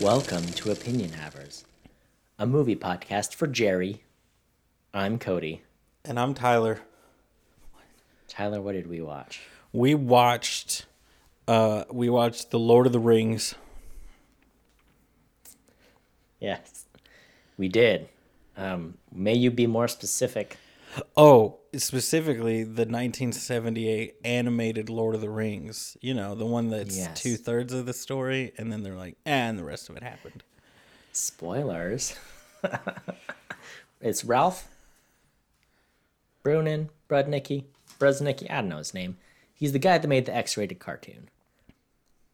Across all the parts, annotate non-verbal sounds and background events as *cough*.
Welcome to Opinion Havers, a movie podcast for Jerry. I'm Cody. And I'm Tyler. Tyler, what did we watch? We watched uh we watched The Lord of the Rings. Yes, we did. Um, may you be more specific? Oh, specifically the 1978 animated Lord of the Rings. You know, the one that's Yes. two thirds of the story, and then they're like, and the rest of it happened. Spoilers. *laughs* it's Ralph Brunin, Brudnicki, Brudnicki. I don't know his name. He's the guy that made the X-rated cartoon.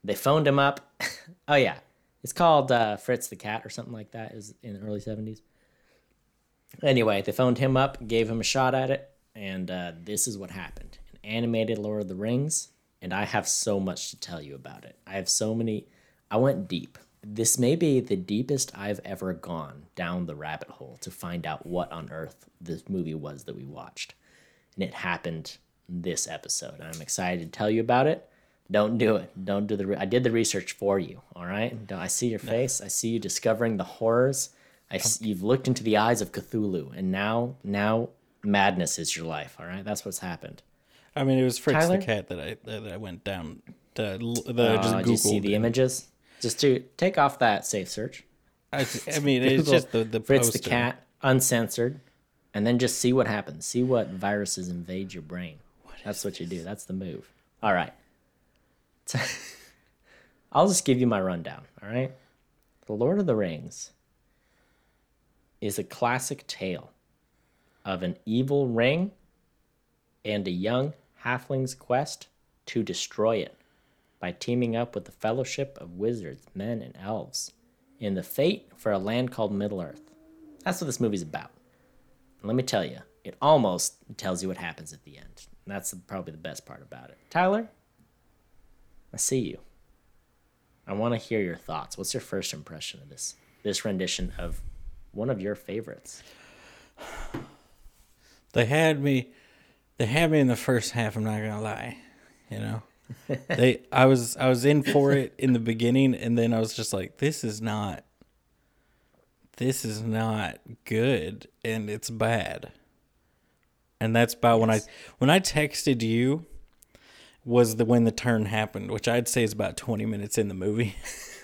They phoned him up. *laughs* oh yeah, it's called uh, Fritz the Cat or something like that. Is in the early seventies. Anyway, they phoned him up, gave him a shot at it, and uh, this is what happened: an animated Lord of the Rings. And I have so much to tell you about it. I have so many. I went deep. This may be the deepest I've ever gone down the rabbit hole to find out what on earth this movie was that we watched. And it happened this episode. I'm excited to tell you about it. Don't do it. Don't do the. Re- I did the research for you. All right. I see your face. I see you discovering the horrors. I s- you've looked into the eyes of Cthulhu, and now now madness is your life. All right. That's what's happened. I mean, it was Fritz Tyler? the cat that I that I went down. The Uh, just did you see Googled. the images? Just to take off that safe search. I, I mean, it's just the the Fritz the cat, uncensored, and then just see what happens. See what viruses invade your brain. That's what you do. That's the move. All right. *laughs* I'll just give you my rundown. All right. The Lord of the Rings is a classic tale of an evil ring and a young halfling's quest to destroy it by teaming up with the Fellowship of Wizards, Men, and Elves in the fate for a land called Middle Earth. That's what this movie's about. Let me tell you, it almost tells you what happens at the end. That's probably the best part about it. Tyler, I see you. I want to hear your thoughts. What's your first impression of this this rendition of one of your favorites? They had me. They had me in the first half. I'm not gonna lie. You know, *laughs* they. I was. I was in for it in the beginning, and then I was just like, "This is not. This is not good, and it's bad." And that's about when I when I texted you was the when the turn happened, which I'd say is about 20 minutes in the movie,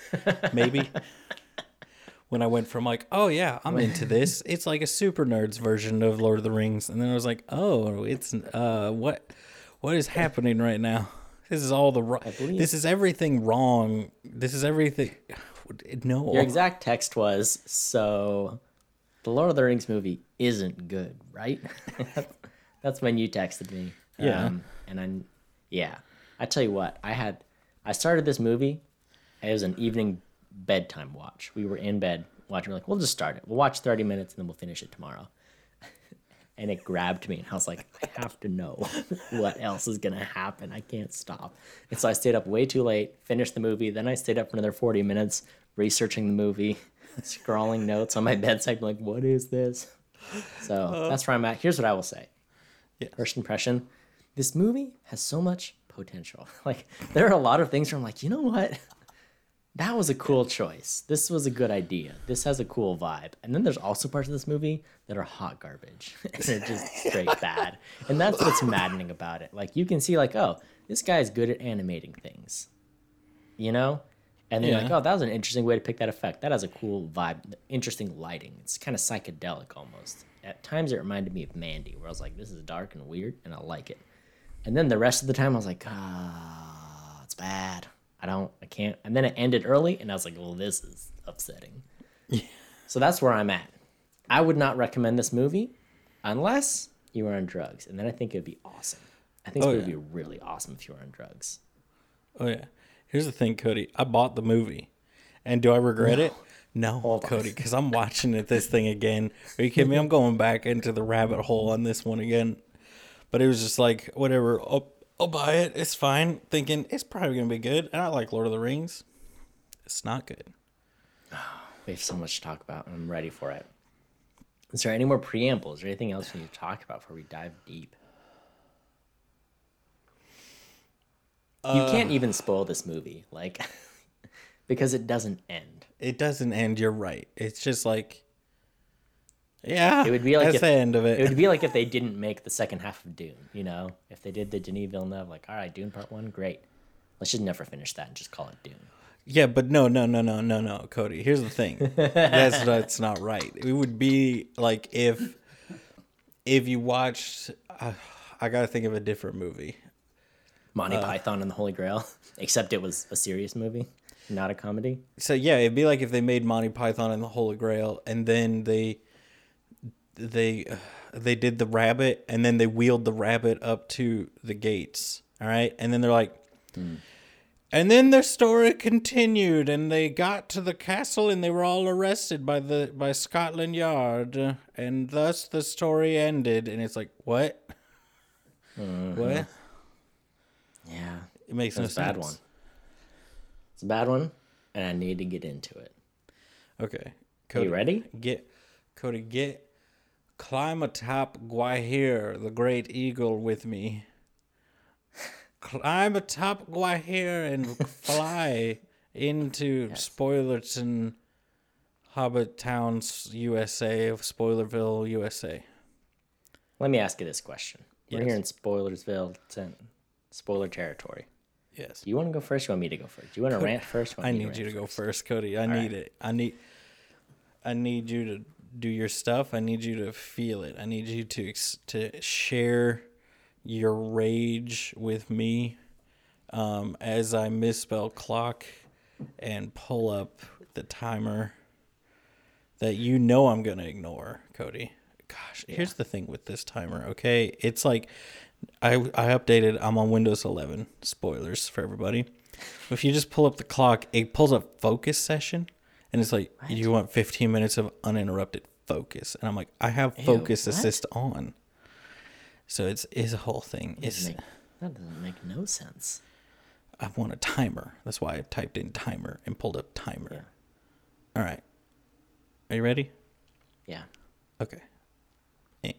*laughs* maybe. When I went from like, oh yeah, I'm into this. It's like a super nerds version of Lord of the Rings, and then I was like, oh, it's uh, what, what is happening right now? This is all the wrong. This is everything wrong. This is everything. *sighs* No, Your exact text was so the Lord of the Rings movie isn't good, right? *laughs* That's when you texted me. Yeah. Um, and I, yeah. I tell you what, I had, I started this movie. It was an evening bedtime watch. We were in bed watching. We're like, we'll just start it. We'll watch 30 minutes and then we'll finish it tomorrow. *laughs* and it grabbed me and I was like, I have to know *laughs* what else is gonna happen. I can't stop. And so I stayed up way too late, finished the movie, then I stayed up for another 40 minutes researching the movie, *laughs* scrawling notes on my bedside, like, what is this? So uh, that's where I'm at. Here's what I will say. Yes. First impression, this movie has so much potential. Like there are a lot of things where I'm like, you know what? That was a cool choice. This was a good idea. This has a cool vibe. And then there's also parts of this movie that are hot garbage. *laughs* and they're just *laughs* straight bad. And that's what's maddening about it. Like you can see like, oh, this guy's good at animating things. You know? And then you're like, oh, that was an interesting way to pick that effect. That has a cool vibe, interesting lighting. It's kind of psychedelic almost. At times it reminded me of Mandy, where I was like, this is dark and weird, and I like it. And then the rest of the time I was like, ah, it's bad. I don't, I can't. And then it ended early, and I was like, well, this is upsetting. Yeah. So that's where I'm at. I would not recommend this movie unless you were on drugs. And then I think it would be awesome. I think Oh, it would yeah. be really awesome if you were on drugs. Oh yeah. Here's the thing, Cody. I bought the movie, and do I regret it? No, Hold. Cody, because I'm *laughs* watching it this thing again. Are you kidding me? I'm going back into the rabbit hole on this one again. But it was just like whatever. I'll, I'll buy it. It's fine. Thinking it's probably gonna be good. And I like Lord of the Rings. It's not good. *sighs* We have so much to talk about, and I'm ready for it. Is there any more preambles? Is there anything else we need to talk about before we dive deep? you uh. can't even spoil this movie, like, *laughs* because it doesn't end. It doesn't end. You're right. It's just like, yeah. It would be like that's if- the end of it. It would be like if they didn't make the second half of Dune, you know? If they did the Denis Villeneuve, like, all right, Dune Part 1, great. Let's just never finish that and just call it Dune. Yeah, but no, no, no, no, no, no, Cody. Here's the thing. *laughs* that's that's not right. It would be like if if you watched. Uh, I gotta think of a different movie. Monty Uh. Python and the Holy Grail, *laughs* except it was a serious movie, not a comedy. So yeah, it'd be like if they made Monty Python and the Holy Grail, and then they they uh, they did the rabbit, and then they wheeled the rabbit up to the gates. All right, and then they're like. And then the story continued, and they got to the castle, and they were all arrested by the by Scotland Yard, and thus the story ended. And it's like, what? What? Yeah, It makes no a sense. bad one. It's a bad one, and I need to get into it. Okay, Are Cody, you ready? Get Cody, get climb atop Gwaihir, the great eagle, with me. Climb atop Gwaihir and fly *laughs* into Spoilerton, Hobbit Towns, USA, of Spoilerville, USA. Let me ask you this question. We're Yes. here in Spoilersville, it's in spoiler territory. Yes. Do you want to go first? You want me to go first? Do you want to rant first? I need you to go first, Cody. I need it. I need I need you to do your stuff. I need you to feel it. I need you to to share your rage with me um, as I misspell clock and pull up the timer that you know I'm going to ignore, Cody. Gosh, here's the thing with this timer, okay? It's like I I updated. I'm on Windows 11. Spoilers for everybody. If you just pull up the clock, it pulls up focus session, and it's like you want 15 minutes of uninterrupted focus, and I'm like, I have focus what? assist on. So it's is a whole thing. That doesn't make, that doesn't make no sense. I want a timer. That's why I typed in timer and pulled up timer. Yeah. All right. Are you ready? Yeah. Okay. Eh.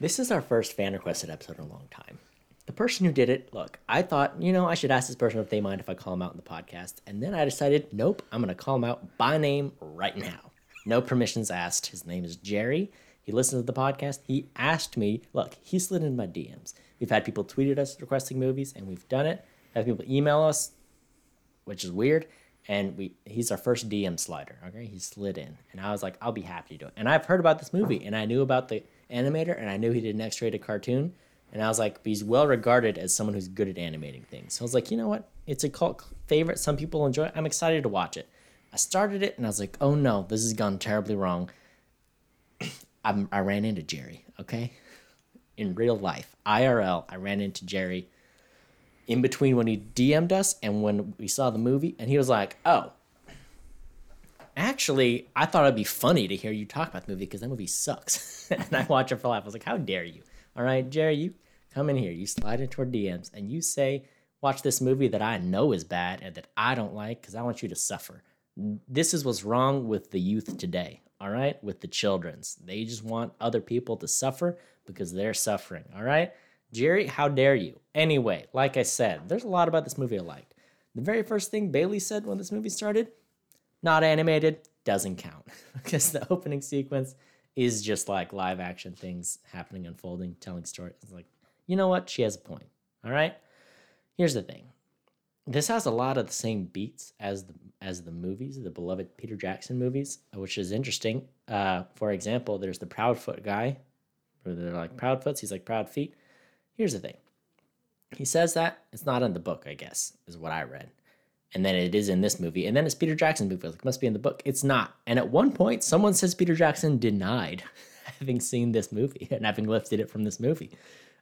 This is our first fan requested episode in a long time. The person who did it, look, I thought, you know, I should ask this person if they mind if I call them out in the podcast. And then I decided, nope, I'm going to call him out by name right now. No permissions asked. His name is Jerry. He listened to the podcast. He asked me, look, he slid in my DMs. We've had people tweet at us requesting movies, and we've done it. Have people email us, which is weird. And we he's our first DM slider. Okay, he slid in, and I was like, I'll be happy to do it. And I've heard about this movie, and I knew about the animator, and I knew he did an X-rated cartoon, and I was like, he's well regarded as someone who's good at animating things. So I was like, you know what? It's a cult favorite. Some people enjoy it. I'm excited to watch it. I started it, and I was like, oh no, this has gone terribly wrong. *clears throat* I'm, I ran into Jerry. Okay, in real life, IRL, I ran into Jerry in between when he DM'd us and when we saw the movie, and he was like, "Oh, actually, I thought it'd be funny to hear you talk about the movie because that movie sucks." *laughs* and I watch it for life. I was like, "How dare you?" All right, Jerry, you come in here, you slide into our DMs, and you say, "Watch this movie that I know is bad and that I don't like because I want you to suffer." This is what's wrong with the youth today. All right, with the childrens, they just want other people to suffer because they're suffering. All right. Jerry, how dare you? Anyway, like I said, there's a lot about this movie I liked. The very first thing Bailey said when this movie started, not animated, doesn't count. *laughs* because the opening sequence is just like live action things happening, unfolding, telling stories. It's like, you know what? She has a point. All right. Here's the thing. This has a lot of the same beats as the as the movies, the beloved Peter Jackson movies, which is interesting. Uh, for example, there's the Proudfoot guy, where they're like Proudfoots. He's like Proud Feet. Here's the thing. He says that it's not in the book, I guess, is what I read. And then it is in this movie. And then it's Peter Jackson movie. Like, it must be in the book. It's not. And at one point, someone says Peter Jackson denied *laughs* having seen this movie and having lifted it from this movie.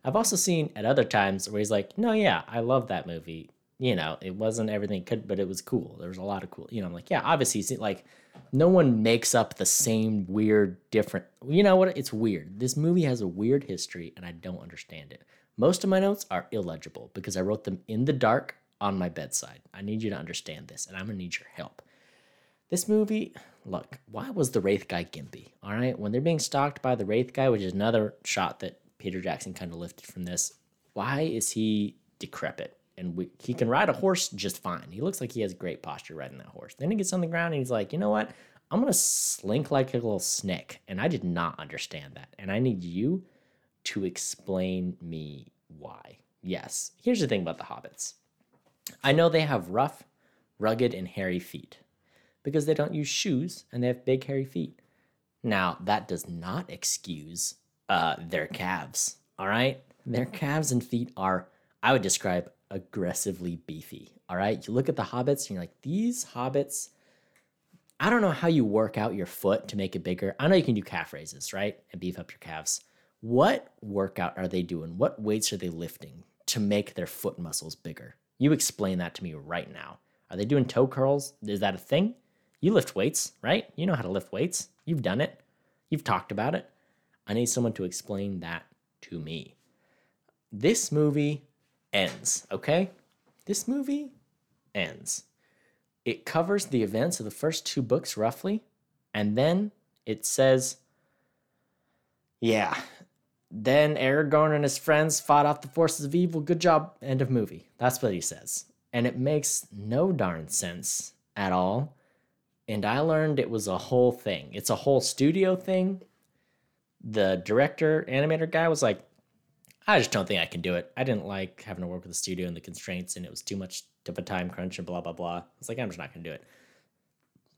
I've also seen at other times where he's like, no, yeah, I love that movie. You know, it wasn't everything it could, but it was cool. There was a lot of cool. You know, I'm like, yeah, obviously, like, no one makes up the same weird, different. You know what? It's weird. This movie has a weird history, and I don't understand it. Most of my notes are illegible because I wrote them in the dark on my bedside. I need you to understand this, and I'm gonna need your help. This movie, look, why was the Wraith guy gimpy? All right, when they're being stalked by the Wraith guy, which is another shot that Peter Jackson kind of lifted from this, why is he decrepit? and we, he can ride a horse just fine. He looks like he has great posture riding that horse. Then he gets on the ground and he's like, you know what? I'm gonna slink like a little snake, and I did not understand that, and I need you to explain me why. Yes, here's the thing about the hobbits. I know they have rough, rugged, and hairy feet because they don't use shoes and they have big, hairy feet. Now, that does not excuse uh, their calves, all right? Their *laughs* calves and feet are, I would describe, aggressively beefy, all right? You look at the hobbits and you're like, these hobbits, I don't know how you work out your foot to make it bigger. I know you can do calf raises, right? And beef up your calves. What workout are they doing? What weights are they lifting to make their foot muscles bigger? You explain that to me right now. Are they doing toe curls? Is that a thing? You lift weights, right? You know how to lift weights. You've done it. You've talked about it. I need someone to explain that to me. This movie ends, okay? This movie ends. It covers the events of the first two books roughly, and then it says, yeah, then Aragorn and his friends fought off the forces of evil. Good job. End of movie. That's what he says. And it makes no darn sense at all. And I learned it was a whole thing. It's a whole studio thing. The director, animator guy was like, I just don't think I can do it. I didn't like having to work with the studio and the constraints, and it was too much of a time crunch and blah, blah, blah. It's like, I'm just not going to do it.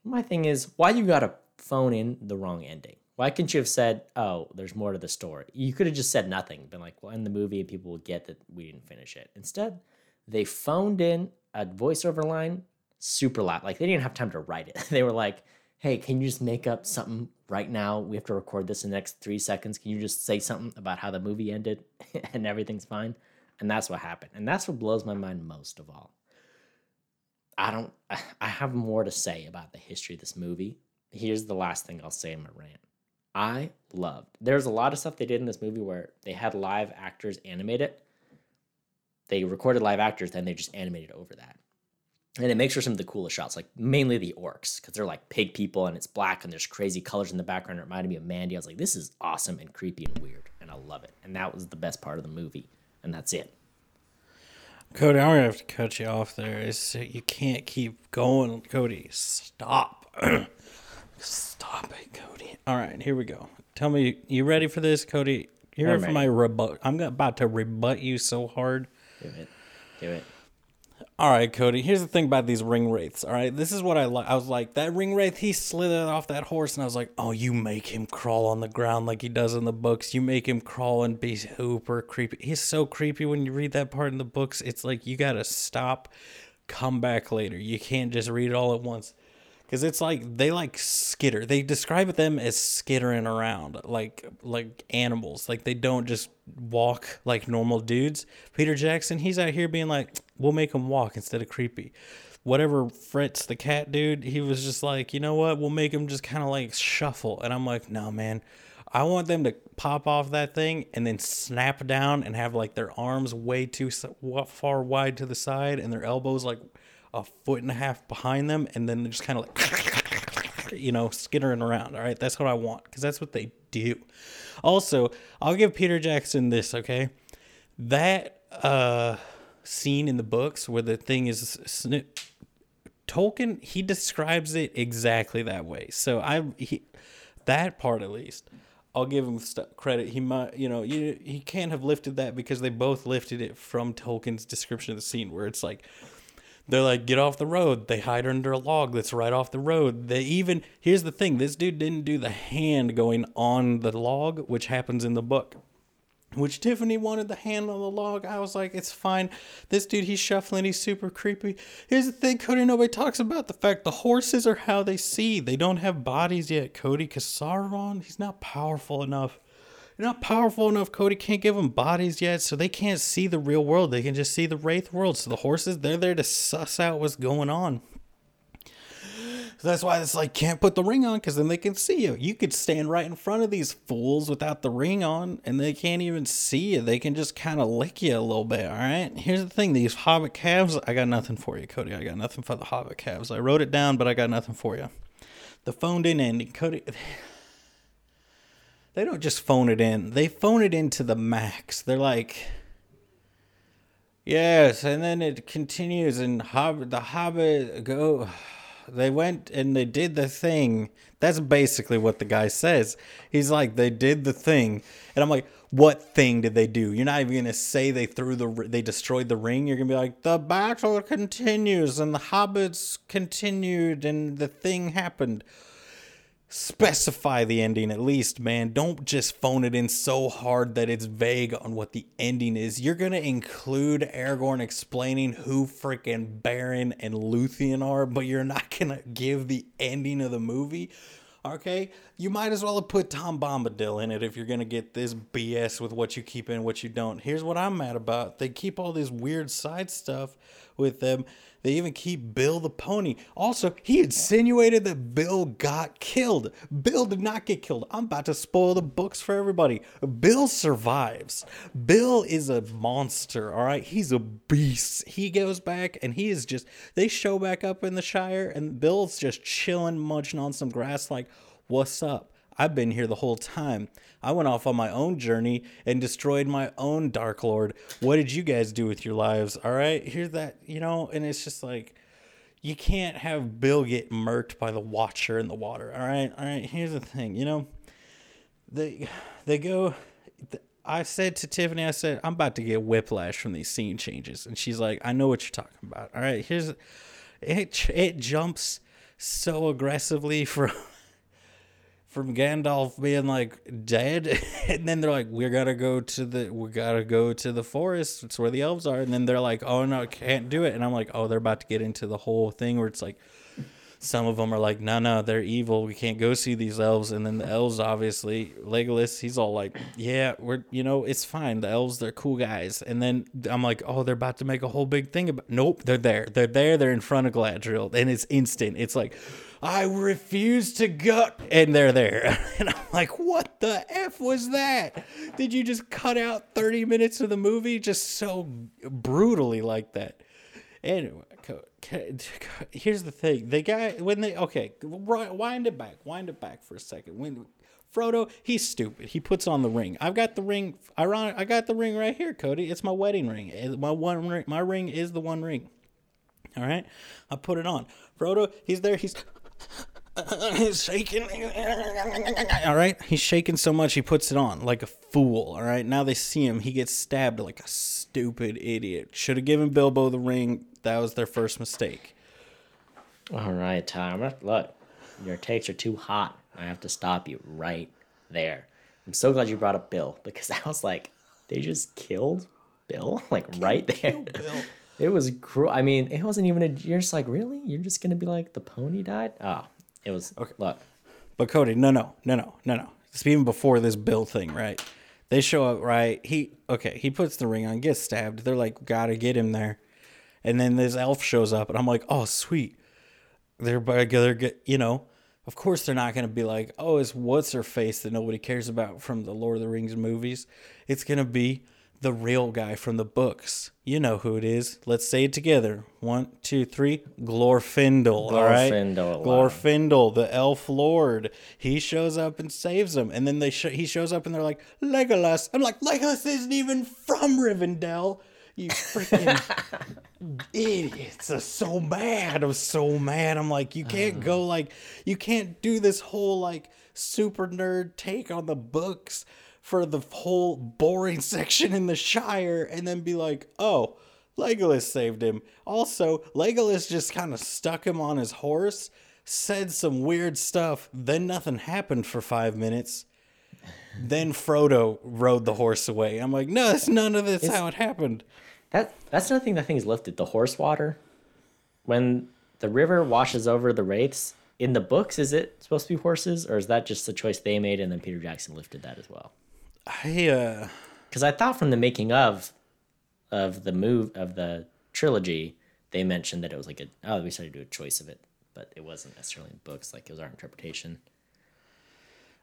My thing is, why you got to phone in the wrong ending? Why couldn't you have said, "Oh, there's more to the story"? You could have just said nothing, been like, "Well, in the movie, and people will get that we didn't finish it." Instead, they phoned in a voiceover line super loud. Like they didn't have time to write it. *laughs* They were like, "Hey, can you just make up something right now? We have to record this in the next three seconds. Can you just say something about how the movie ended *laughs* and everything's fine?" And that's what happened. And that's what blows my mind most of all. I don't. *sighs* I have more to say about the history of this movie. Here's the last thing I'll say in my rant. I loved. There's a lot of stuff they did in this movie where they had live actors animate it. They recorded live actors, then they just animated over that. And it makes for some of the coolest shots, like mainly the orcs, because they're like pig people and it's black and there's crazy colors in the background. It reminded me of Mandy. I was like, this is awesome and creepy and weird, and I love it. And that was the best part of the movie, and that's it. Cody, I'm gonna have to cut you off there. It's, you can't keep going, Cody. Stop. *clears throat* Stop it, Cody. All right, here we go. Tell me, you ready for this, Cody? You ready for my rebut? I'm about to rebut you so hard. Do it. Do it. All right, Cody. Here's the thing about these ring wraiths. All right, this is what I like. I was like, that ring wraith, he slithered off that horse, and I was like, oh, you make him crawl on the ground like he does in the books. You make him crawl and be super creepy. He's so creepy when you read that part in the books. It's like you gotta stop, come back later. You can't just read it all at once because it's like they like skitter. They describe them as skittering around like like animals. Like they don't just walk like normal dudes. Peter Jackson, he's out here being like, we'll make them walk instead of creepy. Whatever Fritz the cat dude, he was just like, you know what? We'll make him just kind of like shuffle. And I'm like, no man. I want them to pop off that thing and then snap down and have like their arms way too far wide to the side and their elbows like a foot and a half behind them and then just kind of like you know skittering around all right? That's what i want because that's what they do. Also i'll give peter jackson this okay? That uh scene in the books where the thing is snip tolkien he describes it exactly that way. So i he, that part at least I'll give him st- credit. He might, you know, you, he can't have lifted that because they both lifted it from Tolkien's description of the scene, where it's like they're like, get off the road. They hide under a log that's right off the road. They even, here's the thing this dude didn't do the hand going on the log, which happens in the book. Which Tiffany wanted the hand on the log. I was like, it's fine. This dude, he's shuffling. He's super creepy. Here's the thing, Cody. Nobody talks about the fact the horses are how they see. They don't have bodies yet, Cody. Because Sauron, he's not powerful enough they're not powerful enough. Cody can't give them bodies yet, so they can't see the real world. They can just see the wraith world. So the horses, they're there to suss out what's going on. So that's why it's like can't put the ring on because then they can see you. You could stand right in front of these fools without the ring on, and they can't even see you. They can just kind of lick you a little bit. All right. Here's the thing: these hobbit calves. I got nothing for you, Cody. I got nothing for the hobbit calves. I wrote it down, but I got nothing for you. The phone didn't ending, Cody they don't just phone it in. They phone it into the max. They're like Yes, and then it continues, and Hobbit, the Hobbit go. They went and they did the thing. That's basically what the guy says. He's like, they did the thing, and I'm like, what thing did they do? You're not even gonna say they threw the, they destroyed the ring. You're gonna be like, the battle continues, and the hobbits continued, and the thing happened specify the ending at least, man. Don't just phone it in so hard that it's vague on what the ending is. You're going to include Aragorn explaining who freaking Beren and Luthien are, but you're not *laughs* going to give the ending of the movie. Okay, you might as well have put Tom Bombadil in it if you're gonna get this BS with what you keep in, what you don't. Here's what I'm mad about: they keep all this weird side stuff with them. They even keep Bill the pony. Also, he insinuated that Bill got killed. Bill did not get killed. I'm about to spoil the books for everybody. Bill survives. Bill is a monster, all right? He's a beast. He goes back and he is just, they show back up in the Shire and Bill's just chilling, munching on some grass, like, what's up? I've been here the whole time. I went off on my own journey and destroyed my own Dark Lord. What did you guys do with your lives? All right, here's that, you know, and it's just like you can't have Bill get murked by the Watcher in the water. All right, all right. Here's the thing, you know, they they go. I said to Tiffany, I said I'm about to get whiplash from these scene changes, and she's like, I know what you're talking about. All right, here's it. It jumps so aggressively *laughs* from from Gandalf being like dead, *laughs* and then they're like, "We gotta go to the we gotta go to the forest. It's where the elves are." And then they're like, "Oh no, can't do it." And I'm like, "Oh, they're about to get into the whole thing where it's like." Some of them are like, no, no, they're evil. We can't go see these elves. And then the elves, obviously, Legolas, he's all like, yeah, we're, you know, it's fine. The elves, they're cool guys. And then I'm like, oh, they're about to make a whole big thing about. Nope, they're there. They're there. They're in front of Galadriel, and it's instant. It's like, I refuse to go. And they're there. *laughs* And I'm like, what the F was that? Did you just cut out 30 minutes of the movie just so brutally like that? Anyway, here's the thing. The guy, when they, okay, wind it back. Wind it back for a second. When Frodo, he's stupid. He puts on the ring. I've got the ring. Ironic. I got the ring right here, Cody. It's my wedding ring. My one ring. My ring is the one ring. All right. I put it on. Frodo, he's there. He's *laughs* he's shaking. All right, he's shaking so much he puts it on like a fool. All right, now they see him. He gets stabbed like a stupid idiot. Should have given Bilbo the ring. That was their first mistake. All right, Tom. Look, your takes are too hot. I have to stop you right there. I'm so glad you brought up Bill because I was like, they just killed Bill, *laughs* like right there. *laughs* It was cruel. I mean, it wasn't even a. You're just like, really? You're just gonna be like, the pony died? Oh, it was. Okay. Look. But Cody, no, no, no, no, no, no. It's even before this Bill thing, right? They show up, right? He okay. He puts the ring on, gets stabbed. They're like, gotta get him there. And then this elf shows up, and I'm like, oh, sweet. They're they're get you know. Of course, they're not going to be like, oh, it's what's her face that nobody cares about from the Lord of the Rings movies. It's going to be the real guy from the books. You know who it is. Let's say it together. One, two, three. Glorfindel. Glorfindel. All right. Glorfindel, the elf lord. He shows up and saves them, and then they sh- he shows up and they're like Legolas. I'm like Legolas isn't even from Rivendell. You freaking *laughs* idiots! I'm so mad. I'm so mad. I'm like, you can't go like, you can't do this whole like super nerd take on the books for the whole boring *laughs* section in the Shire and then be like, oh, Legolas saved him. Also, Legolas just kind of stuck him on his horse, said some weird stuff, then nothing happened for five minutes. Then Frodo rode the horse away. I'm like, no, that's none of this it's, how it happened. That that's another thing that thing is lifted. The horse water. When the river washes over the wraiths, in the books, is it supposed to be horses, or is that just the choice they made and then Peter Jackson lifted that as well? I uh because I thought from the making of of the move of the trilogy, they mentioned that it was like a oh we started to do a choice of it, but it wasn't necessarily in books. Like it was our interpretation.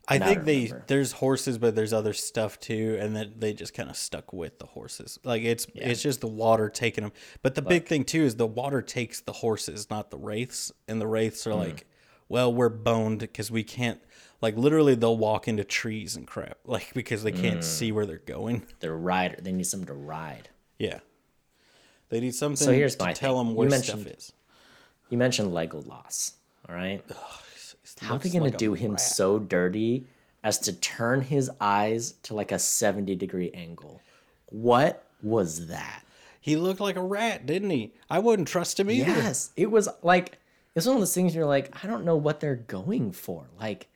I think I they there's horses, but there's other stuff too, and that they just kind of stuck with the horses. Like it's yeah. it's just the water taking them. But the big thing too is the water takes the horses, not the wraiths, and the wraiths are mm. like, well, we're boned because we can't like literally, they'll walk into trees and crap, like because they can't mm. see where they're going. *laughs* They're rider. They need something to ride. Yeah. They need something So here's to my tell thing. them You where mentioned- stuff is. You mentioned Legolas, all right? How are they gonna like do him so dirty as to turn his eyes to like a seventy degree angle? What was that? He looked like a rat, didn't he? I wouldn't trust him either. Yes, it was like it's one of those things you're like, I don't know what they're going for, like,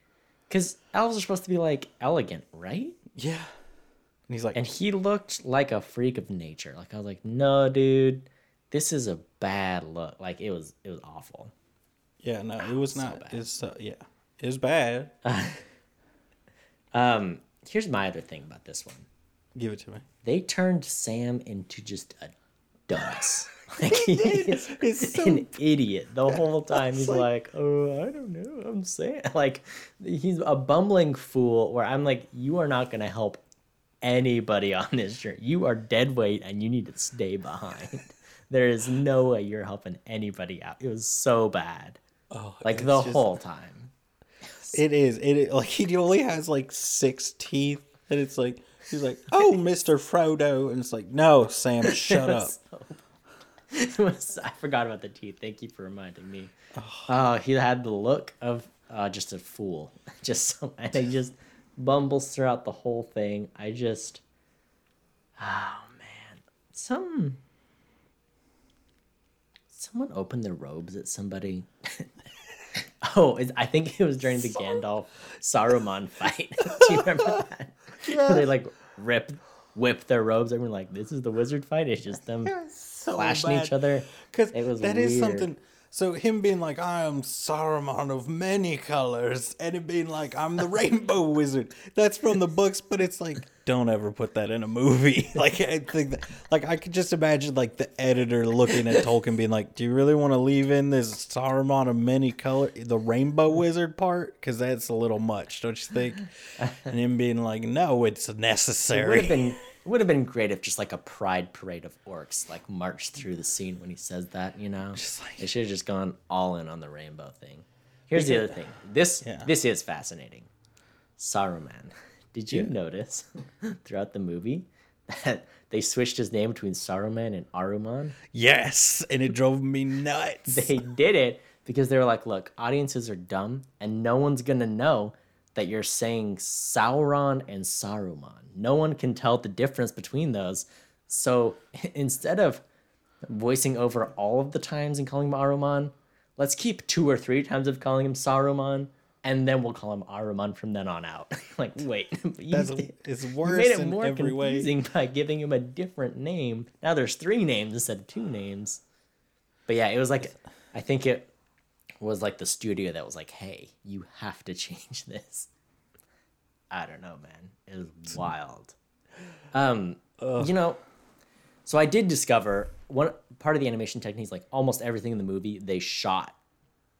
because elves are supposed to be like elegant, right? Yeah. And he's like, And he looked like a freak of nature. Like I was like, no, dude, this is a bad look. Like it was, it was awful. yeah, no, it was so not. bad. It's uh, yeah, it's bad. *laughs* Um, here's my other thing about this one. Give it to me. They turned Sam into just a dunce. *laughs* Like he's It's so an *laughs* idiot the whole time. He's like, "Oh, I don't know. I'm saying *laughs* like he's a bumbling fool." Where I'm like, "You are not going to help anybody on this journey. You are dead weight, and you need to stay behind. there is no way you're helping anybody out. It was so bad, Oh, like the just- whole time. It is. It is, like he only has like six teeth, and it's like he's like, "Oh, Mister Frodo," and it's like, "No, Sam, shut up." It was, *laughs* I forgot about the teeth. Thank you for reminding me. Oh, he had the look of uh, just a fool. *laughs* Just so, and he just bumbles throughout the whole thing. I just, oh man, some someone opened their robes at somebody. *laughs* oh, I think it was during the Gandalf Saruman fight. Do you remember that? Yeah. they like rip, whip their robes. Everyone like, this is the wizard fight. It's just them So flashing bad. each other. Because It was that is weird. something. So him being like, I am Saruman of many colors, and it being like, I'm the Rainbow *laughs* Wizard. That's from the books, but it's like, don't ever put that in a movie. *laughs* like I think that, like I could just imagine like the editor looking at Tolkien being like, Do you really want to leave in this Saruman of many color, the Rainbow Wizard part? Because that's a little much, don't you think? *laughs* And him being like, No, it's It would necessary. have been would have been great if just like a pride parade of orcs like marched through the scene when he says that. You know, Just like- they should have just gone all in on the rainbow thing. Here's the other thing. This Yeah. this is fascinating. Saruman. *laughs* Did you Yeah. notice *laughs* throughout the movie that they switched his name between Saruman and Aruman? yes, and it drove me nuts. They did it because they were like, look, audiences are dumb and no one's going to know that you're saying Sauron and Saruman. No one can tell the difference between those. So *laughs* instead of voicing over all of the times and calling him Aruman, let's keep two or three times of calling him Saruman and then we'll call him Aruman from then on out. *laughs* like, wait, *laughs* you That's it's you worse made it more every way. confusing by giving him a different name. Now there's three names instead of two names. But yeah, it was like I think it was like the studio that was like, "Hey, you have to change this." I don't know, man. It was wild. Um, you know, so I did discover one part of the animation techniques. like almost everything in the movie they shot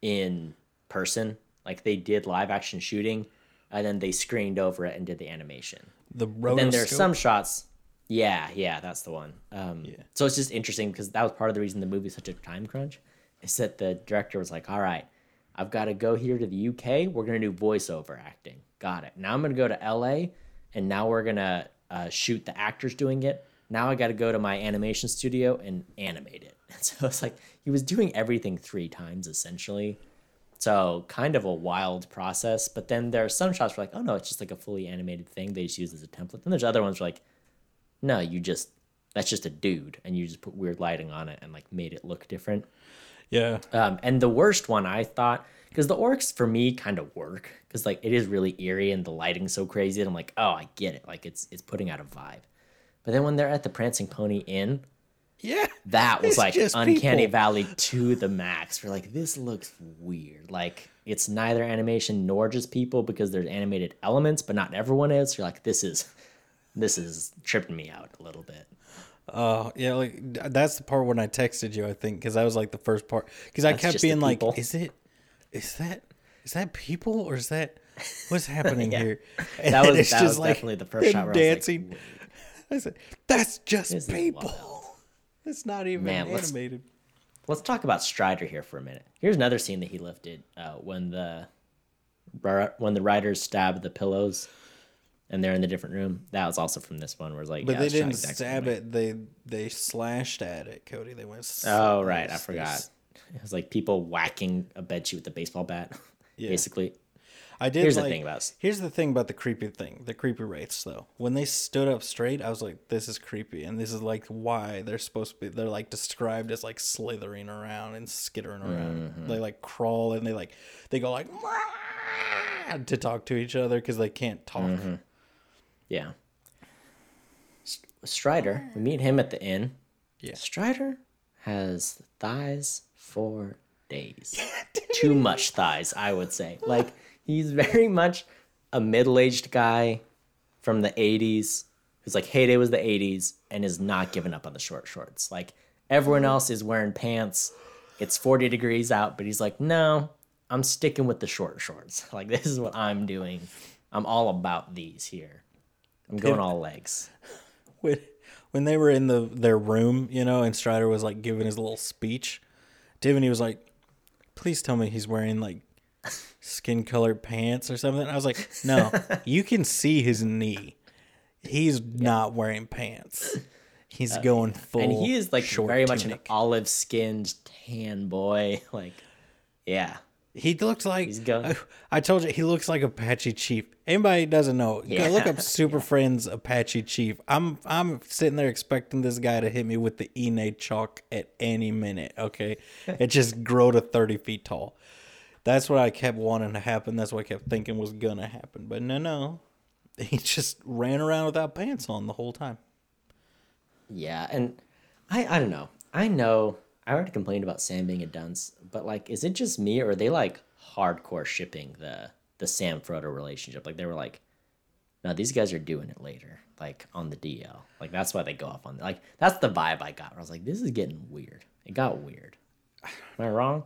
in person. Like they did live action shooting, and then they screened over it and did the animation. The Then there's rotoscope. some shots. Yeah, yeah, that's the one. Um, So it's just interesting because that was part of the reason the movie's such a time crunch. Is that the director was like, "All right, I've got to go here to the UK. We're gonna do voiceover acting. Got it. Now I'm gonna go to LA, and now we're gonna uh, shoot the actors doing it. Now I got to go to my animation studio and animate it. And *laughs* so it's like he was doing everything three times essentially. So kind of a wild process. But then there are some shots where like, oh no, it's just like a fully animated thing they just use as a template. Then there's other ones where like, no, you just that's just a dude, and you just put weird lighting on it and like made it look different. Yeah. Um, and the worst one I thought, because the orcs for me kind of work, because like it is really eerie and the lighting's so crazy. And I'm like, oh, I get it. Like it's it's putting out a vibe. But then when they're at the Prancing Pony Inn, Yeah. that was like uncanny people. valley to the max. We're like, this looks weird. Like it's neither animation nor just people because there's animated elements, but not everyone is. So you're like, this is this is tripping me out a little bit. Oh, yeah. Like that's the part when I texted you, I think, because that was like the first part. Because I That's kept being like, "Is it? Is that? Is that people or is that what's *laughs* happening Yeah. here?" That was- that was like, definitely the first shot where I was like, dancing. *laughs* I said, "That's just This is people. It's *laughs* not even Man, let's- animated." Let's talk about Strider here for a minute. Here's another scene that he lifted uh, when the when the riders stab the pillows and they're in the different room. That was also from this one, where it's like, But yeah, they didn't stab it. They they slashed at it, Cody. They went. Oh right, I forgot. It was like people whacking a bed sheet with a baseball bat. *laughs* Yeah. Basically, I did. here's the thing about Here's the thing about the creepy thing, the creepy wraiths though. When they stood up straight, I was like, "This is creepy," and this is like why they're supposed to be. They're like described as like slithering around and skittering around. Mm-hmm. They like crawl and they like they go like to talk to each other because they can't talk. Mm-hmm. Yeah. Strider, we meet him at the inn. Yeah. Strider has thighs for days. *laughs* Too much thighs, I would say. Like he's very much a middle-aged guy from the 80s who's like heyday was the 80s and is not giving up on the short shorts. Like everyone mm-hmm. else is wearing pants. It's 40 degrees out, but he's like, "No, I'm sticking with the short shorts. *laughs* Like this is what I'm doing. I'm all about these here. I'm going all legs." *laughs* when when they were in the their room, you know, and Strider was like giving his little speech, Tiffany was like, "Please tell me he's wearing like skin colored pants or something." I was like, "No, *laughs* you can see his knee. He's not wearing pants. He's going full." Uh, and he is like very much an olive skinned tan boy *laughs* like yeah He looks like He's I, I told you he looks like Apache Chief. Anybody doesn't know, go look up *laughs* Super Friends Apache Chief. I'm I'm sitting there expecting this guy to hit me with the Inukchuk at any minute. Okay, *laughs* it just grow to thirty feet tall. That's what I kept wanting to happen. That's what I kept thinking was gonna happen. But no, no, *laughs* he just ran around without pants on the whole time. yeah and i i don't know i know i already complained about sam being a dunce but like is it just me or are they like hardcore shipping the the sam frodo relationship? Like they were like no these guys are doing it later like on the dl like that's why they go off on like that's the vibe i got. I was like this is getting weird. It got weird. Am i wrong?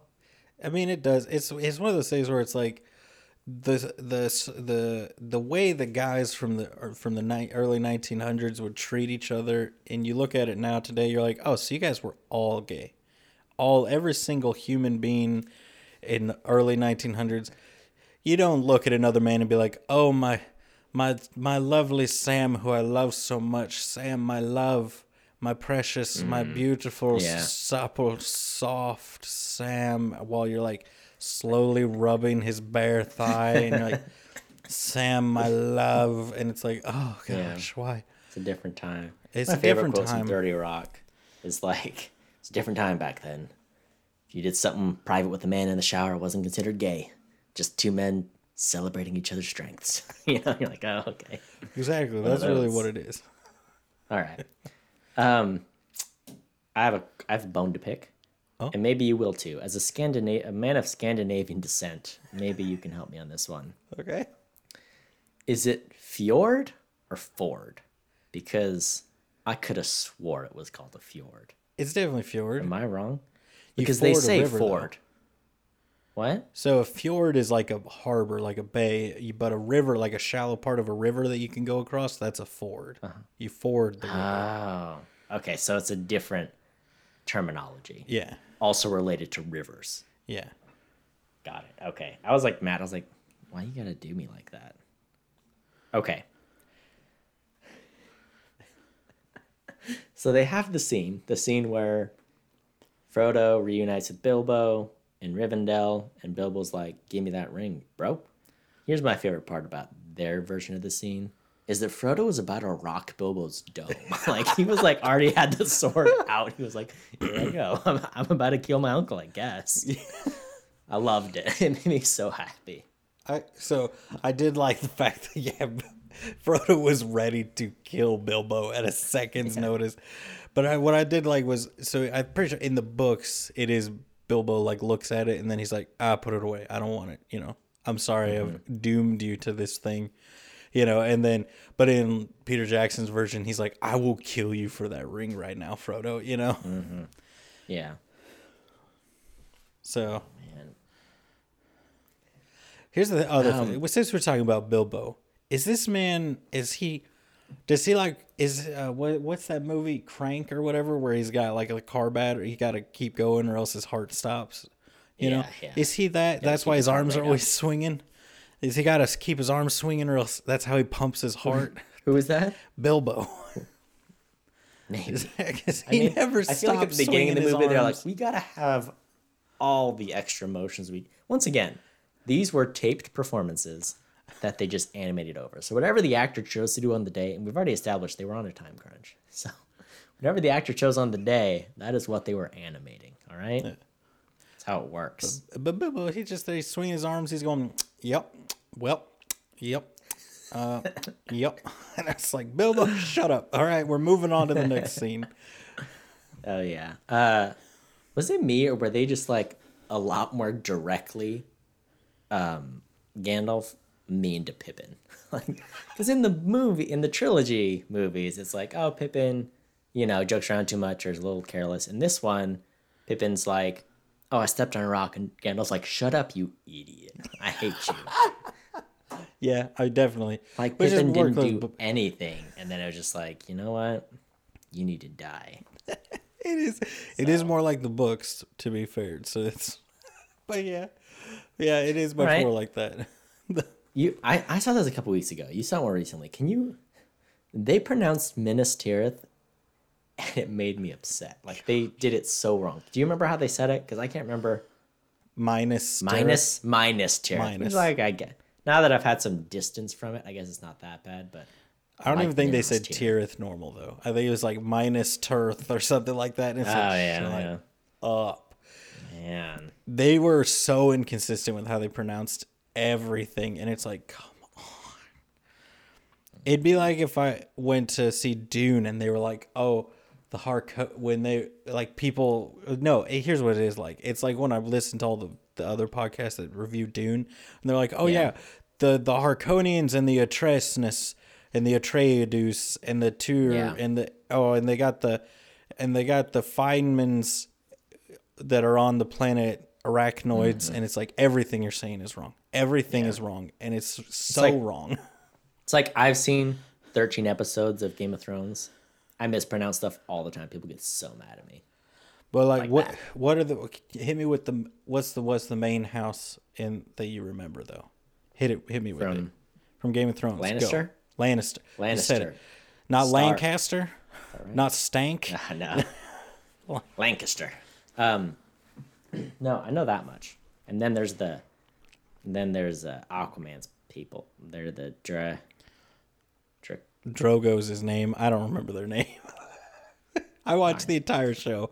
I mean, it does. It's it's one of those things where it's like the the the the way the guys from the from the ni- early 1900s would treat each other, and you look at it now today, you're like, oh, so you guys were all gay, all every single human being in the early 1900s. You don't look at another man and be like, oh my my my lovely Sam, who I love so much, Sam, my love. My precious, my mm. beautiful, Yeah. supple, soft Sam while you're like slowly rubbing his bare thigh and you're like, *laughs* Sam, my love. And it's like, oh Yeah. gosh, why? it's a different time It's My a favorite different quote time. from Dirty Rock is like, it's a different time back then. If you did something private with a man in the shower, it wasn't considered gay. Just two men celebrating each other's strengths. *laughs* you know, you're like, oh, okay. Exactly. That's really what it is. All right. Um, I have a I have a bone to pick, Oh. and maybe you will too. As a Scandina- a man of Scandinavian descent, maybe you can help me on this one. Okay. Is it fjord or ford? Because I could have swore it was called a fjord. It's definitely fjord. Am I wrong? You Because they say river, though. ford. What? So a fjord is like a harbor, like a bay, but a river, like a shallow part of a river that you can go across, that's a ford. Uh-huh. You ford the river. Oh, okay. So it's a different terminology, yeah. also related to rivers. Yeah. Got it. Okay. I was like mad. I was like, why you gotta do me like that? Okay. So they have the scene, the scene where Frodo reunites with Bilbo in Rivendell, and Bilbo's like, "Give me that ring, bro." Here's my favorite part about their version of the scene is that Frodo was about to rock Bilbo's dome. *laughs* like he was like already had the sword out. He was like, "Here I go. I'm, I'm about to kill my uncle, I guess." I loved it. *laughs* It made me so happy. I so I did like the fact that yeah, *laughs* Frodo was ready to kill Bilbo at a second's notice. But I, what I did like was so I'm pretty sure in the books it is Bilbo like looks at it and then he's like, ah, put it away. I don't want it. You know, I'm sorry I've doomed you to this thing. You know, and then but in Peter Jackson's version, he's like, I will kill you for that ring right now, Frodo. You know, Yeah. so. Here's the other Um, thing. Since we're talking about Bilbo, is this man? Is he? Does he like? Is uh, what? What's that movie Crank or whatever, where he's got like a car battery? He got to keep going, or else his heart stops. You know? Yeah, yeah. Is he that? That's why his his heart arms are always up. swinging. Is he got to keep his arms swinging, or else that's how he pumps his heart? *laughs* Who is that? Bilbo. *laughs* Maybe. Because I he mean, never I stops feel like at the beginning of the swinging his movie, they're like, we gotta have all the extra motions. We once again, these were taped performances that they just animated over. So whatever the actor chose to do on the day, and we've already established they were on a time crunch. *laughs* So whatever the actor chose on the day, that is what they were animating. All right, that's how it works. But Bilbo, he just he's swinging his arms. He's going, "Yep, well, yep, uh, *laughs* yep." *laughs* And it's like, Bilbo, shut up. All right, we're moving on to the next scene. Oh yeah. Uh, was it me or were they just like a lot more directly, um, Gandalf mean to Pippin? *laughs* like, because in the movie, in the trilogy movies, it's like, oh, Pippin, you know, jokes around too much or is a little careless. In this one, Pippin's like, oh, I stepped on a rock, and Gandalf's like, shut up, you idiot. I hate you. *laughs* Yeah, I definitely Like Which Pippin didn't close, do but anything, and then it was just like, you know what? You need to die. *laughs* It is. It is more like the books, to be fair. So it's. But yeah, yeah, it is much Right. more like that. You, I, I saw this a couple weeks ago. You saw more recently. Can you? They pronounced Minas Tirith, and it made me upset. Like they did it so wrong. Do you remember how they said it? Because I can't remember. Minus. Minus minus Tirith. Minus. Minus. Like I get. Now that I've had some distance from it, I guess it's not that bad. But I don't like even think they said Tirith. Tirith normal though. I think it was like minus Tirth or something like that. And it's oh like, yeah, yeah. up. man. They were so inconsistent with how they pronounced everything, and it's like, come on. It'd be like if I went to see Dune and they were like, oh, the Harco when they like people. No, eh, here's what it is like. It's like when I've listened to all the the other podcasts that review Dune, and they're like, oh yeah, Yeah. the the Harkonians and the Atreusness and the Atreides and the Tur Yeah. and the oh, and they got the and they got the Feynmans that are on the planet arachnoids Mm-hmm. and it's like everything you're saying is wrong everything is wrong and it's so like- wrong *laughs* It's like I've seen 13 episodes of Game of Thrones. I mispronounce stuff all the time. People get so mad at me. but like, Like what that. what are the hit me with the what's the what's the main house in that you remember though hit it hit me with it From from game of thrones Go. Lannister? lannister Lannister. not Stark. lancaster not stank *laughs* I know. *laughs* Lancaster. Um, *clears throat* no, I know that much. And then there's the, and then there's uh, Aquaman's people. They're the Dra, Dra, drogo's his name i don't remember their *laughs* name i watched the entire show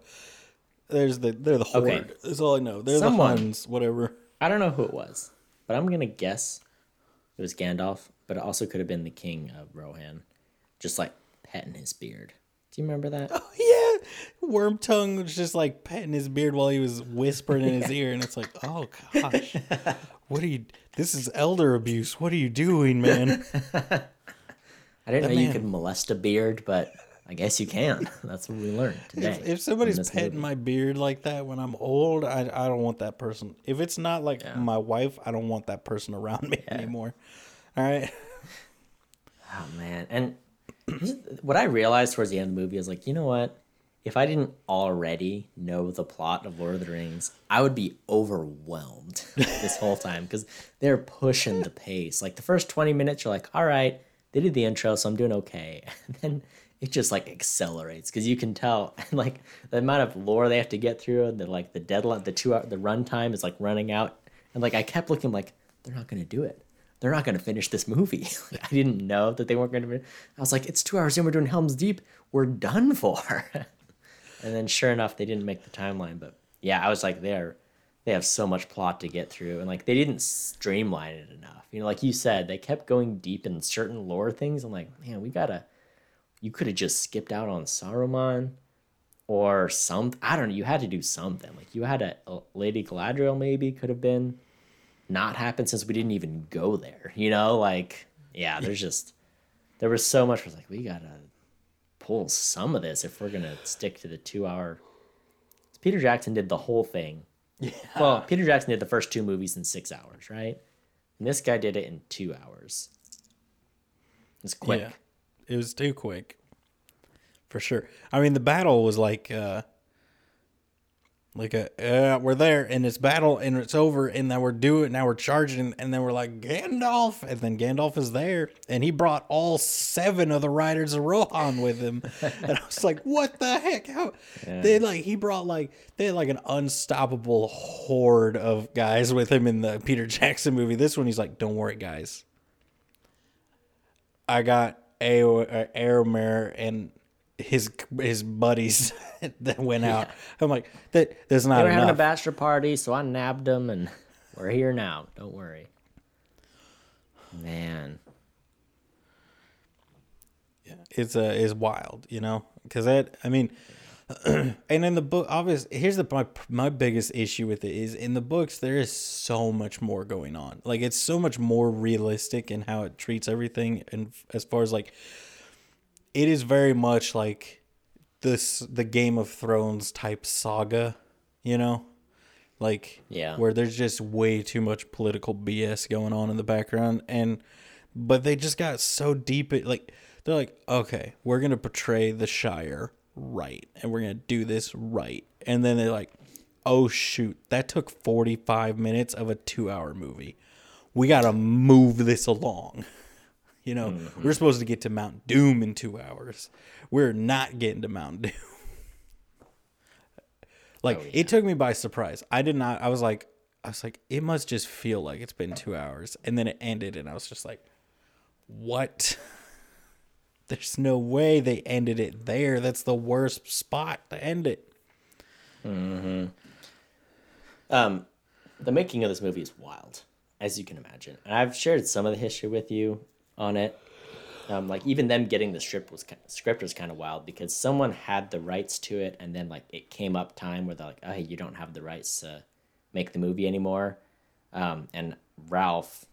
there's the they're the horde Okay. that's all i know they're Someone- the huns whatever I don't know who it was, but I'm gonna guess it was Gandalf. But it also could have been the king of Rohan, just like petting his beard. Do you remember that? *laughs* Oh Yeah, Wormtongue was just like petting his beard while he was whispering in his *laughs* ear, and it's like, oh gosh, what are you? This is elder abuse. What are you doing, man? *laughs* I didn't know you man. could molest a beard, but I guess you can. That's what we learned today. if, if somebody's in petting movie. my beard like that when I'm old, I I don't want that person. If it's not like my wife, I don't want that person around me anymore. All right. Oh man, and what I realized towards the end of the movie is like, you know what? If I didn't already know the plot of Lord of the Rings, I would be overwhelmed *laughs* this whole time because they're pushing the pace. Like the first twenty minutes, you're like, all right, they did the intro, so I'm doing okay. *laughs* And then it just like accelerates because you can tell, *laughs* and like the amount of lore they have to get through, and the like the deadline, the two hour, the runtime is like running out, and like I kept looking like they're not gonna do it they're not going to finish this movie. *laughs* I didn't know that they weren't going to. I was like, it's two hours in. We're doing Helm's Deep. We're done for. *laughs* and then, sure enough, they didn't make the timeline. But yeah, I was like, they're they have so much plot to get through, and like they didn't streamline it enough. You know, like you said, they kept going deep in certain lore things. I'm like, man, we gotta. You could have just skipped out on Saruman. Or some, I don't know. You had to do something. Like you had a, a Lady Galadriel, maybe could have been not happen since we didn't even go there. You know, like yeah, there's just there was so much. Was like, we gotta pull some of this if we're gonna stick to the two hour. Peter Jackson did the whole thing. Yeah. Well, Peter Jackson did the first two movies in six hours, right? And this guy did it in two hours. It's quick. Yeah. It was too quick. For sure. I mean, the battle was like uh like a uh, we're there and it's battle and it's over and now we're doing now we're charging and then we're like Gandalf and then Gandalf is there and he brought all seven of the riders of Rohan with him. *laughs* And I was like what the heck? How? They like he brought like they had like an unstoppable horde of guys with him in the Peter Jackson movie. This one he's like don't worry guys. I got Eomer Eomer and his his buddies *laughs* that went out. I'm like, that there's not They were having a bachelor party, so I nabbed them, and *laughs* we're here now. Don't worry. Man, Yeah, it's uh, is wild, you know, because that I mean, *clears throat* and in the book, obviously, here's the my my biggest issue with it is in the books there is so much more going on. Like it's so much more realistic in how it treats everything, and as far as like, it is very much like this the Game of Thrones type saga, you know, like Yeah. where there's just way too much political BS going on in the background, and but they just got so deep it like they're like okay we're gonna portray the shire right and we're gonna do this right and then they're like oh shoot that took 45 minutes of a two hour movie. We gotta move this along you know we're supposed to get to mount doom in two hours. We're not getting to mount *laughs* doom. Like Oh, yeah. it took me by surprise. I did not i was like i was like it must just feel like it's been two hours. And then it ended and i was just like what? *laughs* There's no way they ended it there. That's the worst spot to end it. Um, the making of this movie is wild, as you can imagine. And I've shared some of the history with you on it. Um, like even them getting the script was ki- script was kind of wild because someone had the rights to it, and then like it came up time where they're like, "Oh, hey, you don't have the rights to make the movie anymore." Um, and Ralph,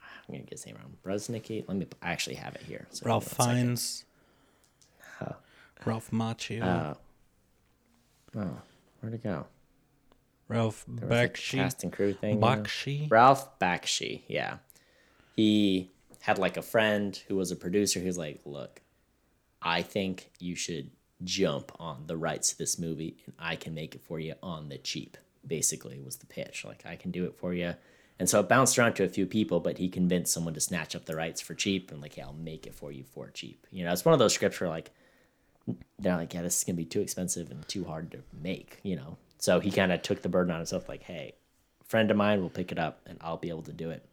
I'm gonna get his name wrong. Brusnicki. Let me. I actually have it here. So ralph fiennes ralph macchio Uh, Oh, where'd it go? ralph like, bakshi cast and crew thing. you know? bakshi Ralph Bakshi, yeah. He had like a friend who was a producer who's like, look, I think you should jump on the rights to this movie and I can make it for you on the cheap, basically was the pitch. Like I can do it for you. And so it bounced around to a few people, but he convinced someone to snatch up the rights for cheap and like, yeah, I'll make it for you for cheap. You know, it's one of those scripts where like they're like, yeah, this is gonna be too expensive and too hard to make, you know. So he kind of took the burden on himself, like, hey, friend of mine will pick it up and I'll be able to do it.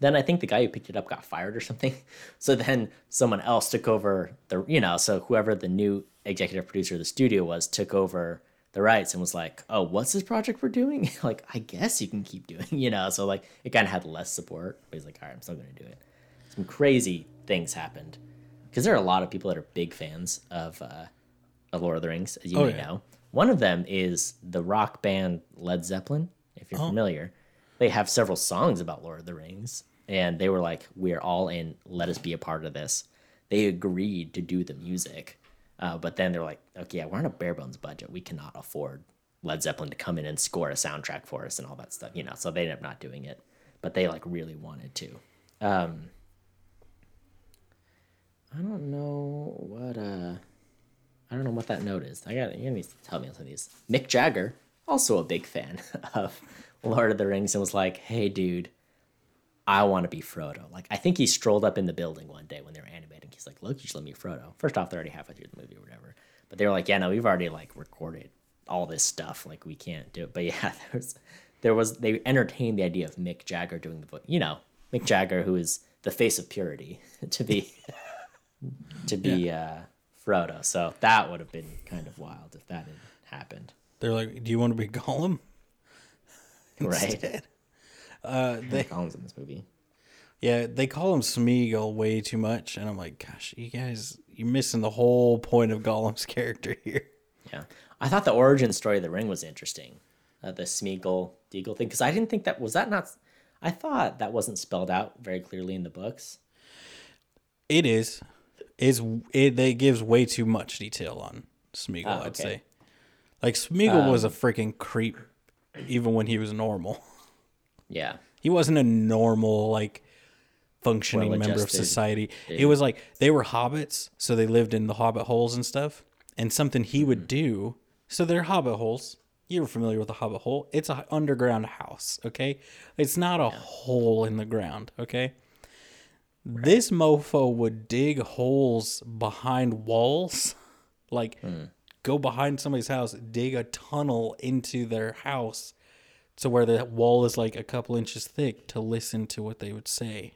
Then I think the guy who picked it up got fired or something. *laughs* So then someone else took over the, you know, so whoever the new executive producer of the studio was took over the rights and was like, oh, what's this project we're doing? *laughs* like, I guess you can keep doing, *laughs* you know. So like it kind of had less support. But he's like, all right, I'm still gonna do it. Some crazy things happened because there are a lot of people that are big fans of uh, of Lord of the Rings, as you Oh, may yeah. know. One of them is the rock band Led Zeppelin, if Oh. you're familiar. They have several songs about Lord of the Rings, and they were like, "We're all in. Let us be a part of this." They agreed to do the music, uh, but then they're like, "Okay, yeah, we're on a bare bones budget. We cannot afford Led Zeppelin to come in and score a soundtrack for us and all that stuff." You know, so they ended up not doing it, but they like really wanted to. Um, I don't know what uh I don't know what that note is. I got you need to tell me some of these. Mick Jagger, also a big fan *laughs* of Lord of the Rings, and was like, "Hey, dude, I want to be Frodo." Like, I think he strolled up in the building one day when they were animating. He's like, "Look, you should let me Frodo." First off, they're already halfway through the movie or whatever, but they were like, "Yeah, no, we've already like recorded all this stuff. Like, we can't do it." But *laughs* yeah, there was there was they entertained the idea of Mick Jagger doing the book. You know, Mick Jagger, who is the face of purity, *laughs* to be *laughs* to be uh, Frodo. So that would have been kind of wild if that had happened. they're like do you want to be gollum *laughs* Right. Uh they Collins in this movie. Yeah, they call him Smeagol way too much, and I'm like, gosh, you guys, you're missing the whole point of Gollum's *laughs* character here. Yeah. I thought the origin story of the ring was interesting. Uh, the Smeagol Deagol thing. Because I didn't think that was that not. I thought that wasn't spelled out very clearly in the books. It is, is it? It gives way too much detail on Smeagol. Oh, I'd say, like Smeagol was a freaking creep, even when he was normal. *laughs* Yeah. He wasn't a normal like functioning member of society. It was like they were hobbits, so they lived in the hobbit holes and stuff. And something he Mm-hmm. would do, so they're hobbit holes. You're familiar with the Hobbit hole. It's an underground house, okay? It's not a hole in the ground, okay? This mofo would dig holes behind walls, *laughs* like go behind somebody's house, dig a tunnel into their house to where the wall is like a couple inches thick to listen to what they would say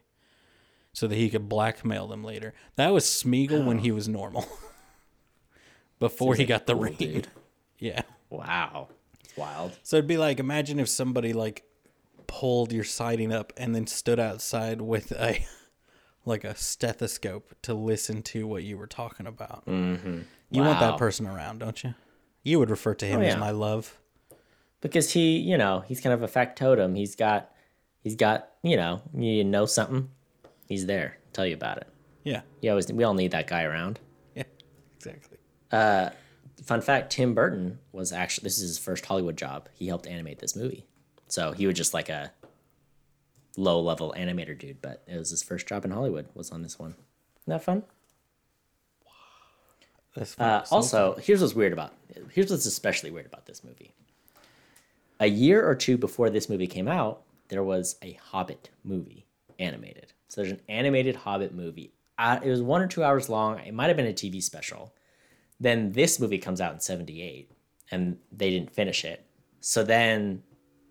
so that he could blackmail them later. That was Smeagol when he *gasps* was normal. *laughs* Before he Seems got the cool, ring. dude. *laughs* Yeah. Wow. It's wild. So it'd be like imagine if somebody like pulled your siding up and then stood outside with a like a stethoscope to listen to what you were talking about. Mm-hmm. You want that person around, don't you? You would refer to him Oh, as my love. because he, you know, he's kind of a factotum. He's got, he's got, you know, you know something, he's there, tell you about it. Yeah. You always, we all need that guy around. Yeah. Exactly. Fun fact: Tim Burton was actually this is his first Hollywood job. He helped animate this movie, so he was just like a low level animator dude. But it was his first job in Hollywood. Was on this one. Isn't that fun? That's Uh, also, here's what's weird about here's what's especially weird about this movie. A year or two before this movie came out, there was a Hobbit movie animated. So there's an animated Hobbit movie. Uh, it was one or two hours long. It might have been a TV special. Then this movie comes out in '78, and they didn't finish it. So then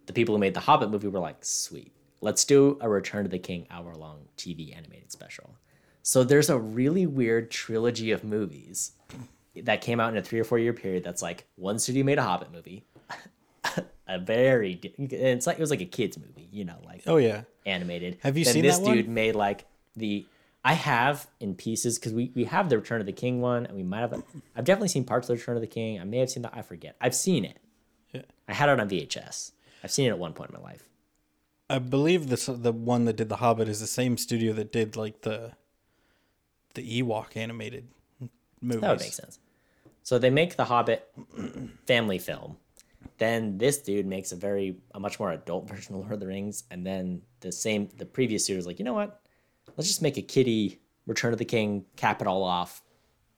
the people who made the Hobbit movie were like, "Sweet, let's do a Return to the King hour-long TV animated special." So there's a really weird trilogy of movies that came out in a three or four year period. That's like one studio made a Hobbit movie, *laughs* a very it's like it was like a kids movie, you know, like oh yeah. animated. Have you then seen this that one? dude made like the I have in pieces because we, we have the Return of the King one and we might have I've definitely seen parts of the Return of the King. I may have seen that I forget. I've seen it. Yeah. I had it on VHS. I've seen it at one point in my life. I believe this the one that did the Hobbit is the same studio that did like the the Ewok animated movies. That would make sense. So they make the Hobbit family film. Then this dude makes a very a much more adult *laughs* version of Lord of the Rings, and then the same the previous was like, you know what? Let's just make a kiddie Return of the King, cap it all off.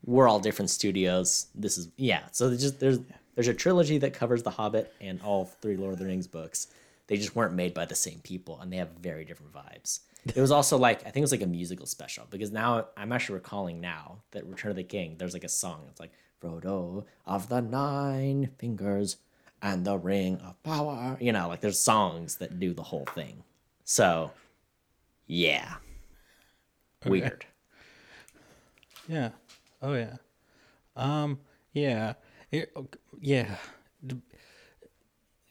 We're all different studios. This is yeah. So just there's there's a trilogy that covers the Hobbit and all three Lord of the Rings books. They just weren't made by the same people, and they have very different vibes. It was also like I think it was like a musical special because now I'm actually recalling now that Return of the King. There's like a song. It's like Frodo of the Nine Fingers and the Ring of Power. You know, like there's songs that do the whole thing. So, yeah, weird. Yeah. Oh yeah. Um. Yeah. It- yeah.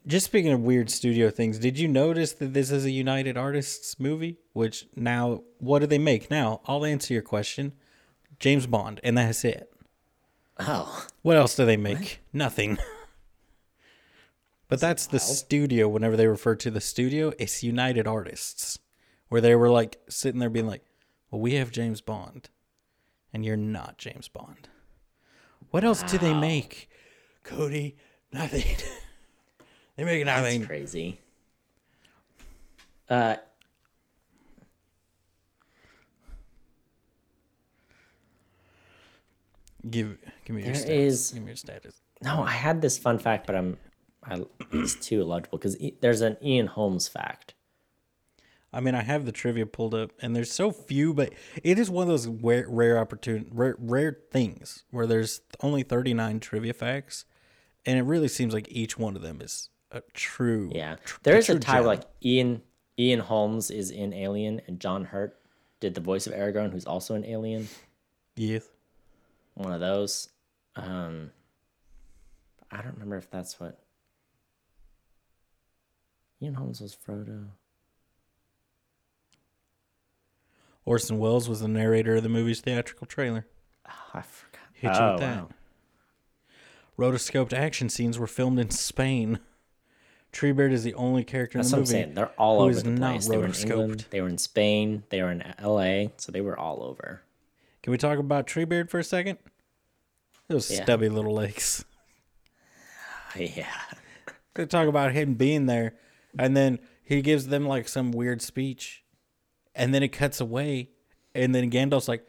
Just speaking of weird studio things, did you notice that this is a United Artists movie? Which now, what do they make now? I'll answer your question. James Bond, and that's it. Oh, What else do they make? Nothing. *laughs* but that's the studio. Whenever they refer to the studio, it's United Artists, where they were like sitting there being like, "Well, we have James Bond, and you're not James Bond. What else do they make, Cody? Nothing. *laughs* they make that's nothing. crazy. Uh, Give give me your status. is- Give me your status. no, I had this fun fact, but I'm, I, it's too illegible because there's an Ian Holmes fact. I mean, I have the trivia pulled up, and there's so few, but it is one of those rare, rare opportun rare, rare things where there's only 39 trivia facts, and it really seems like each one of them is a true. Yeah, there is a true tie gem. like Ian Ian Holmes is in Alien, and John Hurt did the voice of Aragorn, who's also an Alien. Yes. One of those. Um, I don't remember if that's what Ian Holmes was Frodo. Orson Welles was the narrator of the movie's theatrical trailer. Oh, I forgot. Hit you oh, with that. wow. Rotoscoped action scenes were filmed in Spain. *laughs* Treebeard is the only character That's in what the I'm movie. saying. They're all over the not place. They were in England. They were in Spain. They were in L.A. So they were all over. Can we talk about Treebeard for a second? Those Yeah. stubby little legs. *laughs* Yeah. They talk about him being there, and then he gives them like some weird speech, and then it cuts away, and then Gandalf's like,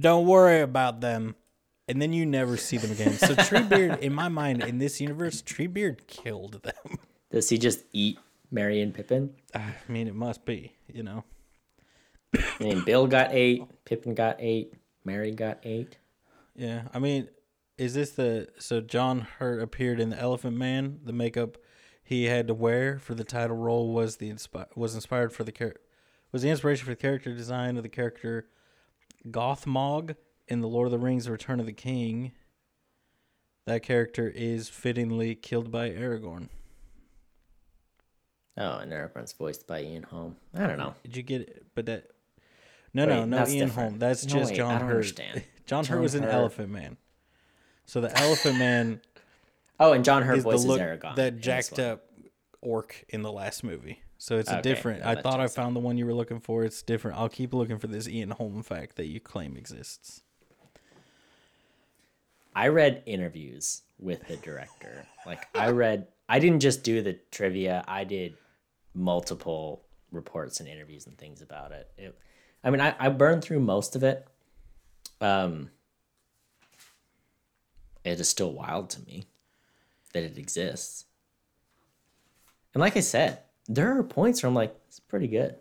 "Don't worry about them," and then you never see them again. So *laughs* Treebeard, in my mind, in this universe, Treebeard killed them. Does he just eat Merry and Pippin? I mean, it must be, you know. *coughs* I mean, Bill got eight, Pippin got eight, Merry got eight. Yeah, I mean, is this the so John Hurt appeared in the Elephant Man? The makeup he had to wear for the title role was the inspi- was inspired for the char- was the inspiration for the character design of the character Gothmog in the Lord of the Rings: Return of the King. That character is fittingly killed by Aragorn. Oh, and Aragorn's voiced by Ian Holm. I don't know. Did you get it? But that no, no, Wait, no, that's Ian different. Holm. That's No, just wait, John I don't Hurt. understand. *laughs* John, John Hurt was an Hurt. Elephant Man. So the Elephant Man *laughs* Oh, and John Hurt is the look Aragorn. that jacked up orc in the last movie. So it's a different. I thought I found the one you were looking for. It's different. I'll keep looking for this Ian Holm fact that you claim exists. I read interviews with the director. Like I read I didn't just do the trivia, I did multiple reports and interviews and things about it. it I mean I, I burned through most of it. Um it is still wild to me that it exists. And like I said, there are points where I'm like, it's pretty good.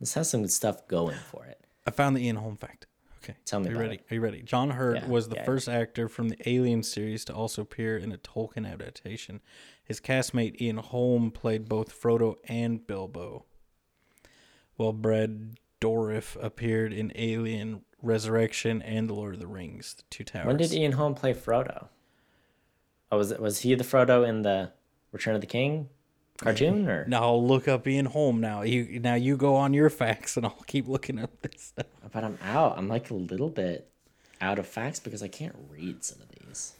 This has some good stuff going for it. I found the Ian Holm fact. Okay, Tell me Are you about ready? it. Are you ready? John Hurt Yeah, was the yeah. first actor from the Alien series to also appear in a Tolkien adaptation. His castmate Ian Holm played both Frodo and Bilbo. While Brad Dourif appeared in Alien Resurrection and The Lord of the Rings, The Two Towers. When did Ian Holm play Frodo? Oh, was it was he the Frodo in the Return of the King cartoon or? Now I'll look up Ian Holm. Now you now you go on your facts, and I'll keep looking up this stuff. But I'm out. I'm like a little bit out of facts because I can't read some of these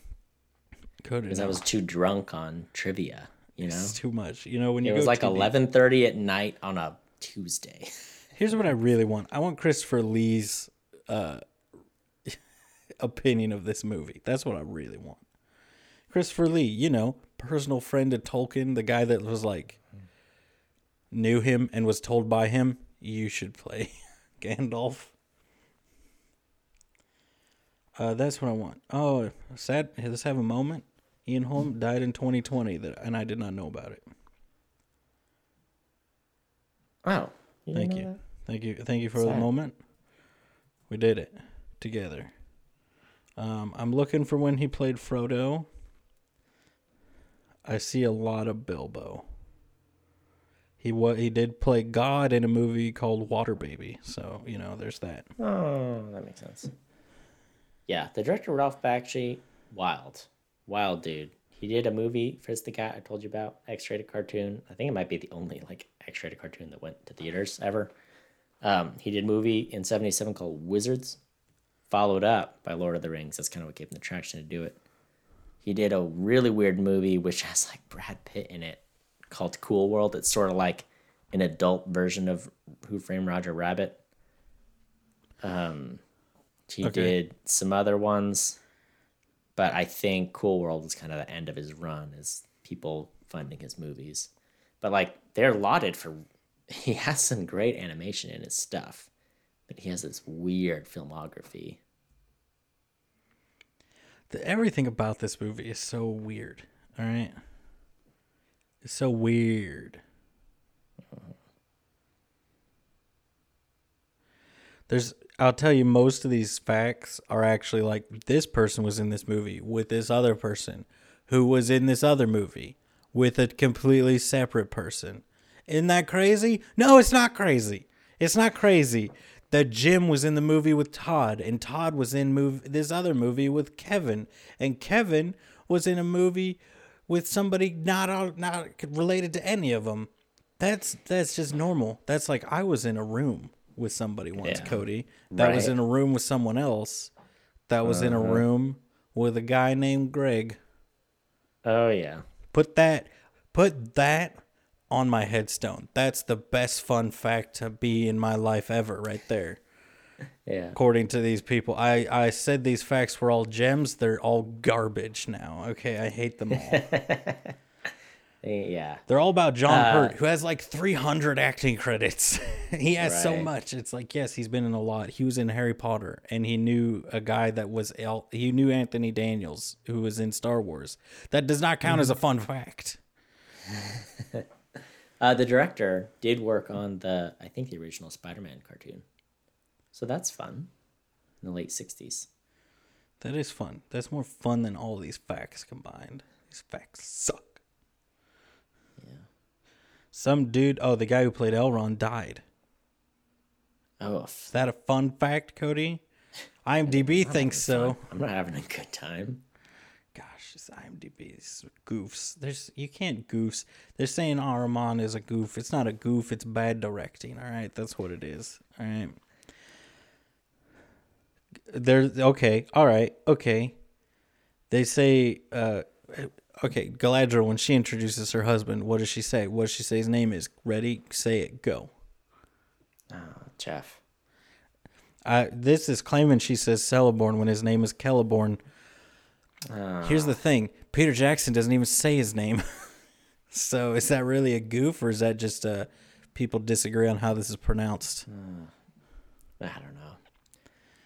Cody, because I was too drunk on trivia. You know, it's too much. You know when you it was like eleven thirty at night on a Tuesday. *laughs* Here's what I really want. I want Christopher Lee's uh, *laughs* opinion of this movie. That's what I really want. Christopher Lee, you know, personal friend of Tolkien, the guy that was like knew him and was told by him, you should play *laughs* Gandalf. Uh, that's what I want. Oh, sad. Let's have a moment. Ian Holm died in 2020, that, and I did not know about it. Wow. Thank you. that? Thank you. Thank you for the moment. We did it together. Um, I'm looking for when he played Frodo. I see a lot of Bilbo. He wa- he did play God in a movie called Water Baby, so you know there's that. Oh, that makes sense. Yeah, the director Ralph Bakshi, wild, wild dude. He did a movie, Fritz the Cat, I told you about, X-rated cartoon. I think it might be the only like X-rated cartoon that went to theaters ever. Um, he did a movie in '77 called Wizards, followed up by Lord of the Rings. That's kind of what gave him the traction to do it. He did a really weird movie which has like Brad Pitt in it called Cool World. It's sort of like an adult version of Who Framed Roger Rabbit. Um, he Okay. did some other ones, but I think Cool World is kind of the end of his run as people funding his movies. But like they're lauded for *laughs* he has some great animation in his stuff, but he has this weird filmography. The, everything about this movie is so weird. All right, it's so weird. There's, I'll tell you, most of these facts are actually like this person was in this movie with this other person, who was in this other movie with a completely separate person. Isn't that crazy? No, it's not crazy. It's not crazy. That Jim was in the movie with Todd, and Todd was in move this other movie with Kevin, and Kevin was in a movie with somebody not not related to any of them. That's that's just normal. That's like I was in a room with somebody once, Yeah. Cody. That was in a room with someone else. That was in a uh-huh. room with a guy named Greg. Oh yeah. Put that put that on my headstone. That's the best fun fact to be in my life ever right there. *laughs* Yeah. According to these people. I, I said these facts were all gems. They're all garbage now. Okay, I hate them all. *laughs* Yeah. They're all about John Uh, Hurt, who has like 300 acting credits. *laughs* he has so much. It's like, yes, he's been in a lot. He was in Harry Potter, and he knew a guy that was El- he knew Anthony Daniels, who was in Star Wars. That does not count as a Mm-hmm. fun fact. Uh, the director did work on the, I think, the original Spider-Man cartoon, so that's fun. In the late '60s. That is fun. That's more fun than all these facts combined. These facts suck. Yeah. Some dude, oh, the guy who played Elrond died. Oh, Is that a fun fact, Cody? *laughs* IMDb thinks so. I'm not having a good time. Gosh, this IMDb goofs. There's you can't goofs. They're saying Aruman is a goof. It's not a goof. It's bad directing. All right, that's what it is. All right. There's okay. All right. Okay. They say. uh Okay, Galadriel. When she introduces her husband, what does she say? What does she say his name is? Ready? Say it. Go. Oh, Jeff. Uh, this is claiming she says Celeborn when his name is Celeborn. Here's the thing: Peter Jackson doesn't even say his name. *laughs* so is that really a goof, or is that just uh, people disagree on how this is pronounced? I don't know.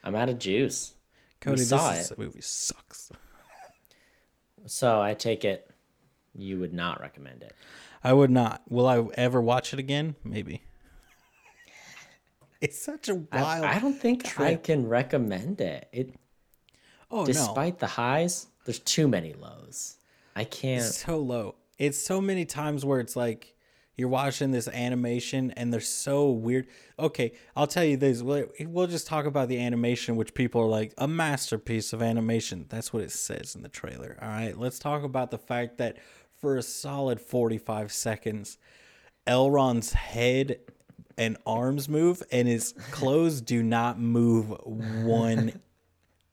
I'm out of juice. Cody, saw this it. movie sucks. So I take it you would not recommend it. I would not. Will I ever watch it again? Maybe. *laughs* It's such a wild. I don't think I can recommend it. It oh no, despite the highs, there's too many lows. I can't. it's so low. It's so many times where it's like you're watching this animation and they're so weird. Okay, I'll tell you this. We'll, we'll just talk about the animation, which people are like a masterpiece of animation. That's what it says in the trailer. All right, let's talk about the fact that for a solid 45 seconds, Elrond's head and arms move and his clothes do not move *laughs* one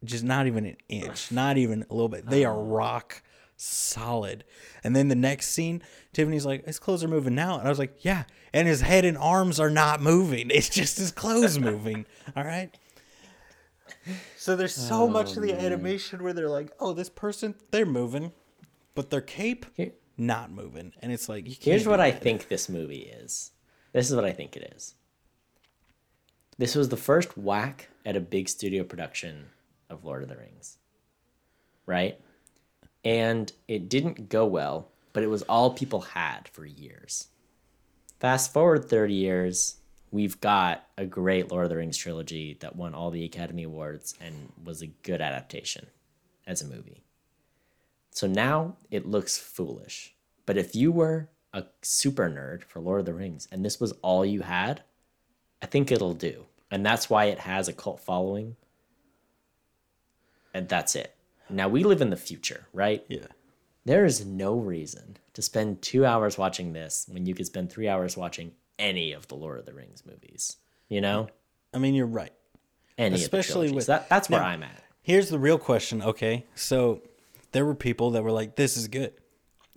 just not even an inch, not even a little bit. They are oh. rock solid. And then the next scene, Tiffany's like, his clothes are moving now. And I was like, yeah. And his head and arms are not moving. *laughs* It's just his clothes *laughs* moving. All right. So there's so oh, much of the animation where they're like, oh, this person, they're moving, but their cape, Here- not moving. And it's like, you can't. Here's do what I think this movie is. This is what I think it is. This was the first whack at a big studio production of Lord of the Rings. Right? And it didn't go well, but it was all people had for years. Fast forward 30 years, we've got a great Lord of the Rings trilogy that won all the Academy Awards and was a good adaptation as a movie. So now it looks foolish. But if you were a super nerd for Lord of the Rings and this was all you had, I think it'll do. And that's why it has a cult following. And that's it. Now we live in the future, right? Yeah. There is no reason to spend two hours watching this when you could spend three hours watching any of the Lord of the Rings movies. You know? I mean, you're right. Any Especially of the with- with that, that's where Now- I'm at. Here's the real question. Okay, so there were people that were like, "This is good."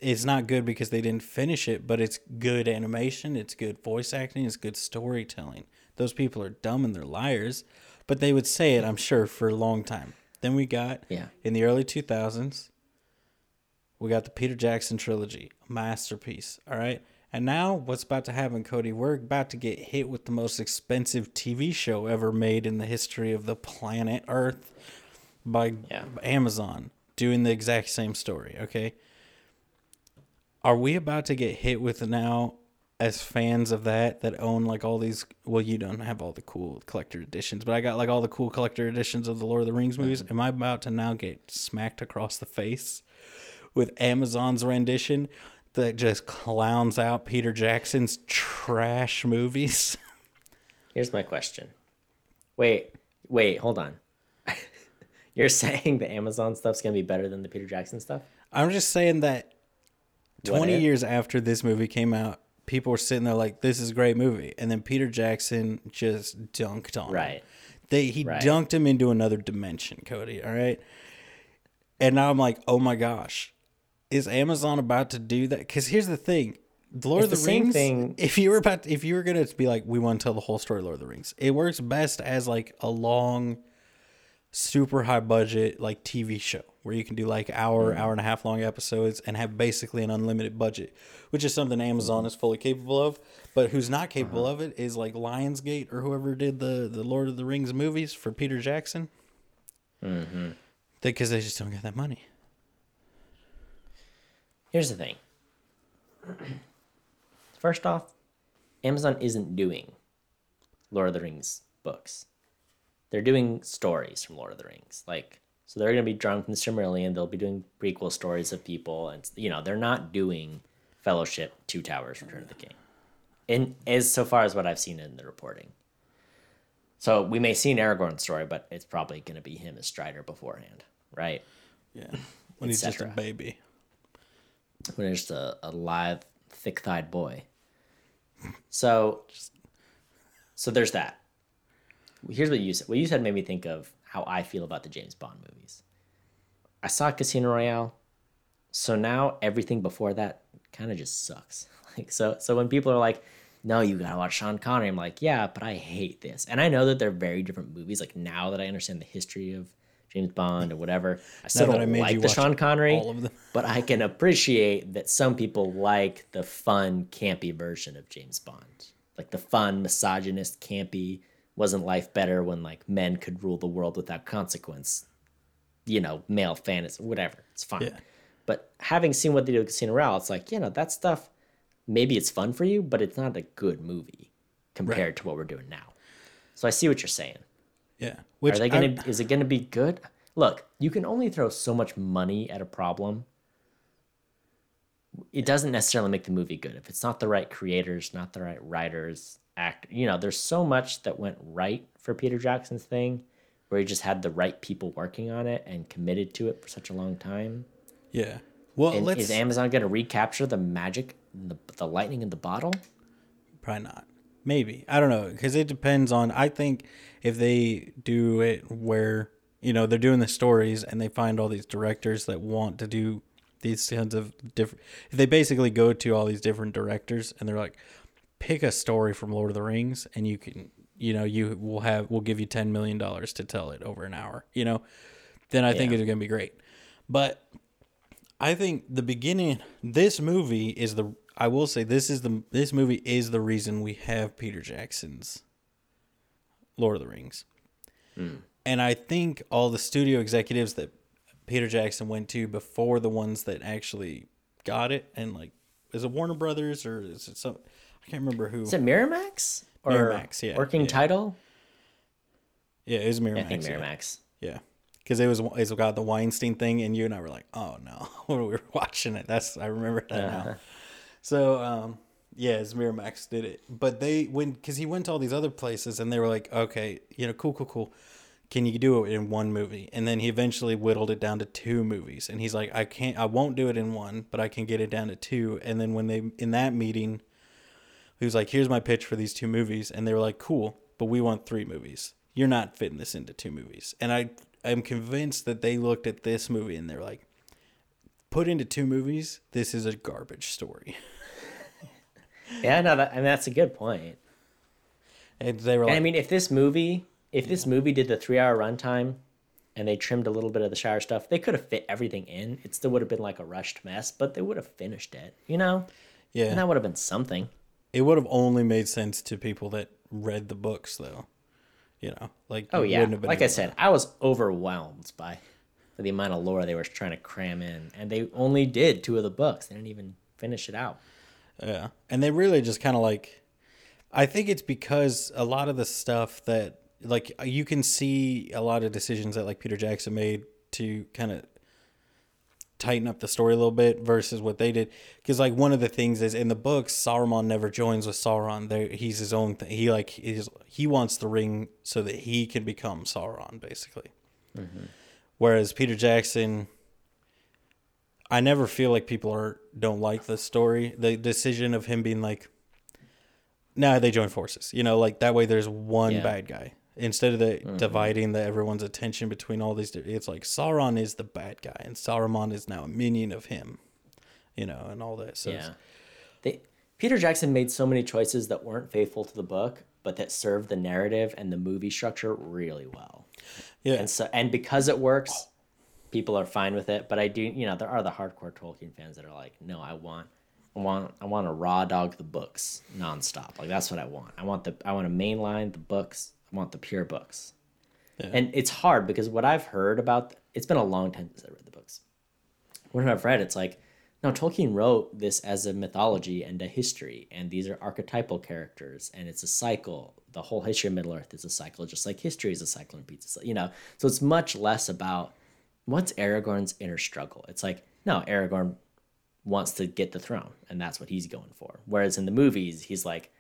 It's not good because they didn't finish it, but it's good animation, it's good voice acting, it's good storytelling. Those people are dumb and they're liars, but they would say it, I'm sure, for a long time. Then we got Yeah. in the early 2000s, we got the Peter Jackson trilogy, masterpiece. All right. And now, what's about to happen, Cody? We're about to get hit with the most expensive TV show ever made in the history of the planet Earth by Yeah. Amazon, doing the exact same story. Okay. Are we about to get hit with now, as fans of that, that own like all these? Well, you don't have all the cool collector editions, but I got like all the cool collector editions of the Lord of the Rings movies. Mm-hmm. Am I about to now get smacked across the face with Amazon's rendition that just clowns out Peter Jackson's trash movies? *laughs* Here's my question. Wait, wait, hold on. *laughs* You're saying the Amazon stuff's gonna be better than the Peter Jackson stuff? I'm just saying that 20 years after this movie came out, people were sitting there like, this is a great movie. And then Peter Jackson just dunked on him. Right. They, he Right. dunked him into another dimension, Cody. All right. And now I'm like, oh my gosh, is Amazon about to do that? Because here's the thing. The Lord It's of the the, Rings. thing- If you were about, if you were gonna be like, we want to tell the whole story, of Lord of the Rings. It works best as like a long, super high budget like TV show. Where you can do like hour, hour and a half long episodes and have basically an unlimited budget, which is something Amazon is fully capable of. But who's not capable of it is like Lionsgate or whoever did the the Lord of the Rings movies for Peter Jackson. Mm-hmm. Because they just don't get that money. Here's the thing. *clears throat* First off, Amazon isn't doing Lord of the Rings books. They're doing stories from Lord of the Rings. Like, so they're going to be drawn from the Silmarillion. They'll be doing prequel stories of people. And, you know, they're not doing Fellowship, Two Towers, Return of the King. In, as so far as what I've seen in the reporting. So we may see an Aragorn story, but it's probably going to be him as Strider beforehand, right? Yeah. When he's just a baby. when he's just a, a live, thick thighed boy. So, so there's that. Here's what you said. What you said made me think of how I feel about the James Bond movies. I saw Casino Royale, so now everything before that kind of just sucks. *laughs* Like so, so when people are like, "No, you gotta watch Sean Connery," I'm like, "Yeah, but I hate this." And I know that they're very different movies. Like now that I understand the history of James Bond or whatever, I still I don't made like the Sean Connery all of them. *laughs* but I can appreciate that some people like the fun, campy version of James Bond. Like the fun, misogynist, campy, wasn't life better when like men could rule the world without consequence? You know, male fantasy, whatever. It's fine. Yeah. But having seen what they do with Casino Royale, it's like, you know, that stuff, maybe it's fun for you, but it's not a good movie compared to what we're doing now. So I see what you're saying. Yeah. Which Are they gonna? is it gonna be good? Look, you can only throw so much money at a problem. It doesn't necessarily make the movie good if it's not the right creators, not the right writers, act. You know, there's so much that went right for Peter Jackson's thing, where he just had the right people working on it and committed to it for such a long time. yeah. Well, And let's is Amazon gonna recapture the magic, the the lightning in the bottle? Probably not. Maybe. I don't know. Because it depends on. I think if they do it where, you know, they're doing the stories and they find all these directors that want to do these kinds of different. If they basically go to all these different directors and they're like, pick a story from Lord of the Rings and you can, you know, you will have, we'll give you $10 million to tell it over an hour, you know, then I think Yeah. it's going to be great. But I think the beginning this movie is the I will say this is the this movie is the reason we have Peter Jackson's Lord of the Rings. Hmm. And I think all the studio executives that Peter Jackson went to before the ones that actually got it and like is it Warner Brothers or is it some I can't remember who. Is it Miramax or Miramax, yeah, working yeah. title? yeah, it was Miramax. I think yeah. Miramax. Yeah. Because it was it's got the Weinstein thing, and you and I were like, "Oh no!" *laughs* when we were watching it, that's I remember that Uh-huh. now. So, um, yeah, it's Miramax did it, but they when because he went to all these other places, and they were like, "Okay, you know, cool, cool, cool. Can you do it in one movie?" And then he eventually whittled it down to two movies, and he's like, "I can't, I won't do it in one, but I can get it down to two. And then when they in that meeting, he was like, "Here's my pitch for these two movies," and they were like, "Cool, but we want three movies. You're not fitting this into two movies." And I I'm convinced that they looked at this movie and they're like, "Put into two movies, this is a garbage story." *laughs* Yeah, no, that, and that's a good point. And they were And I mean, if this movie, if this movie did the three-hour runtime, and they trimmed a little bit of the shower stuff, they could have fit everything in. It still would have been like a rushed mess, but they would have finished it. You know, "Yeah." and that would have been something. It would have only made sense to people that read the books, though. You know, like Oh yeah, wouldn't have been like I said, I was overwhelmed by the amount of lore they were trying to cram in, and they only did two of the books. They didn't even finish it out. Yeah. And they really just kind of like I think it's because a lot of the stuff that like you can see a lot of decisions that like Peter Jackson made to kind of tighten up the story a little bit versus what they did because like one of the things is in the books Saruman never joins with Sauron there he's his own thing he like is he wants the ring so that he can become Sauron basically mm-hmm. whereas Peter Jackson I never feel like people are don't like the story. The decision of him being like, "Nah, they join forces." You know, like that way. There's one Yeah. bad guy instead of the mm-hmm. dividing the everyone's attention between all these. It's like Sauron is the bad guy, and Saruman is now a minion of him. You know, and all that. So Yeah. They Peter Jackson made so many choices that weren't faithful to the book, but that served the narrative and the movie structure really well. yeah, And so and because it works, people are fine with it, but I do, you know, there are the hardcore Tolkien fans that are like, no, I want, I want, I want to raw dog the books nonstop. Like that's what I want. I want the, I want to mainline the books. Want the pure books. Yeah. And it's hard because what I've heard about, it's been a long time since I read the books. What I've read, it's like, no, Tolkien wrote this as a mythology and a history, and these are archetypal characters, and it's a cycle. The whole history of Middle Earth is a cycle, just like history is a cycle and pizza. You know, so it's much less about what's Aragorn's inner struggle. It's like, no, Aragorn wants to get the throne, and that's what he's going for. Whereas in the movies, he's like,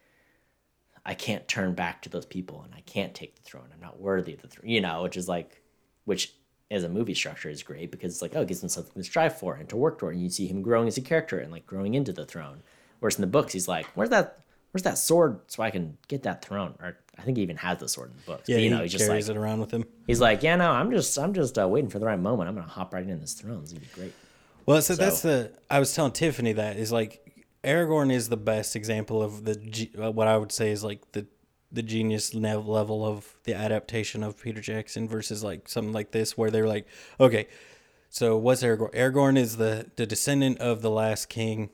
I can't turn back to those people, and I can't take the throne. I'm not worthy of the throne. You know, which is like, which as a movie structure is great because it's like, oh, it gives him something to strive for and to work toward. And you see him growing as a character and like growing into the throne. Whereas in the books, he's like, where's that? Where's that sword so I can get that throne? Or I think he even has the sword in the books. Yeah, but, you he know, he's just like carries it around with him. he's like, yeah, no, I'm just I'm just uh, waiting for the right moment. I'm gonna hop right in this throne. It's gonna be great. Well, so, that's the. I was telling Tiffany that is like Aragorn is the best example of the uh, what I would say is like the the genius level of the adaptation of Peter Jackson versus like something like this where they're like, okay, so what's Aragorn? Aragorn is the the descendant of the last king.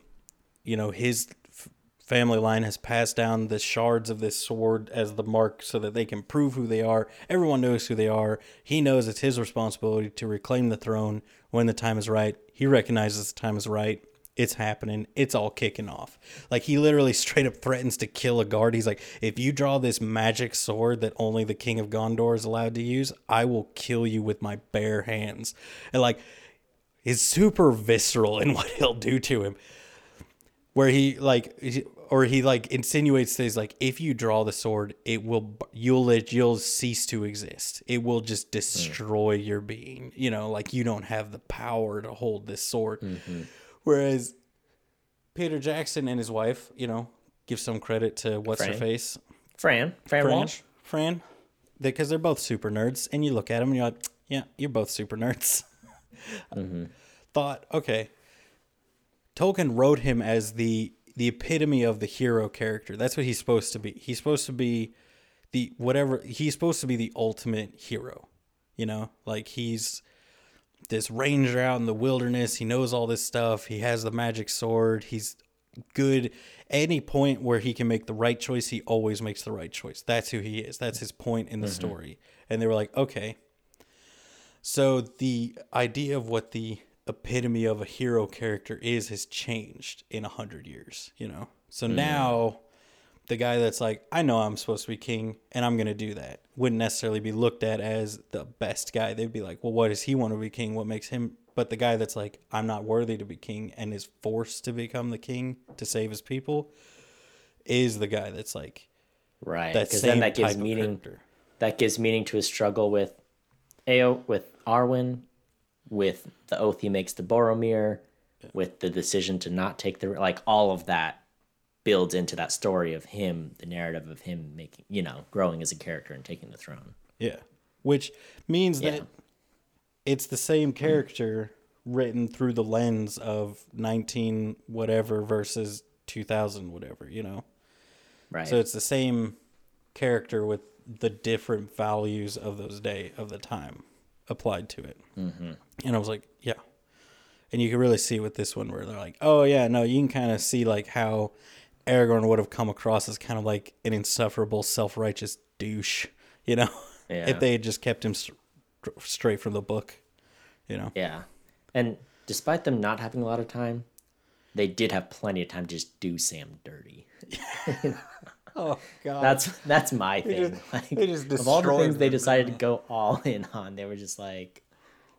You know, his f- family line has passed down the shards of this sword as the mark so that they can prove who they are. Everyone knows who they are. He knows it's his responsibility to reclaim the throne when the time is right. He recognizes the time is right. It's happening. It's all kicking off. Like he literally *laughs* straight up threatens to kill a guard. He's like, if you draw this magic sword that only the king of Gondor is allowed to use, I will kill you with my bare hands. And like, is super visceral in *laughs* what he'll do to him where he like or he like insinuates things like if you draw the sword it will you'll you'll cease to exist it will just mm. destroy your being you know like you don't have the power to hold this sword mm-hmm. Whereas peter jackson and his wife you know give some credit to what's her face Fran, Fran, fran Walsh. fran because they're both super nerds and you look at them and you're like yeah you're both super nerds *laughs* mm-hmm. thought okay Tolkien wrote him as the the epitome of the hero character. That's what he's supposed to be. He's supposed to be the whatever he's supposed to be the ultimate hero. You know, like he's this ranger out in the wilderness. He knows all this stuff. He has the magic sword. He's good. Any point where he can make the right choice, he always makes the right choice. That's who he is. That's his point in the mm-hmm. story. And they were like, okay. So the idea of what the epitome of a hero character is has changed in a hundred years, you know? So mm-hmm. now the guy that's like, I know I'm supposed to be king and I'm going to do that, wouldn't necessarily be looked at as the best guy. They'd be like, well, what does he want to be king? What makes him? But the guy that's like, I'm not worthy to be king and is forced to become the king to save his people is the guy that's like, Right, that because then that gives meaning. That gives meaning to his struggle with Ao, with Arwen, with the oath he makes to Boromir, with the decision to not take the like all of that builds into that story of him, the narrative of him making, you know, growing as a character and taking the throne. Yeah. Which means Yeah. that it's the same character written through the lens of 19 whatever versus 2000 whatever, you know? Right. So it's the same character with the different values of those day of the time applied to it. Mm-hmm. And I was like, yeah. And you can really see with this one where they're like, oh yeah, no, you can kind of see like how Aragorn would have come across as kind of like an insufferable, self-righteous douche, you know, *laughs* Yeah. if they had just kept him st- straight from the book, you know. yeah. And despite them not having a lot of time, they did have plenty of time to just do Sam dirty. *laughs* Oh God, That's that's my thing. just- like, of all the things they decided to go all in on, they were just like,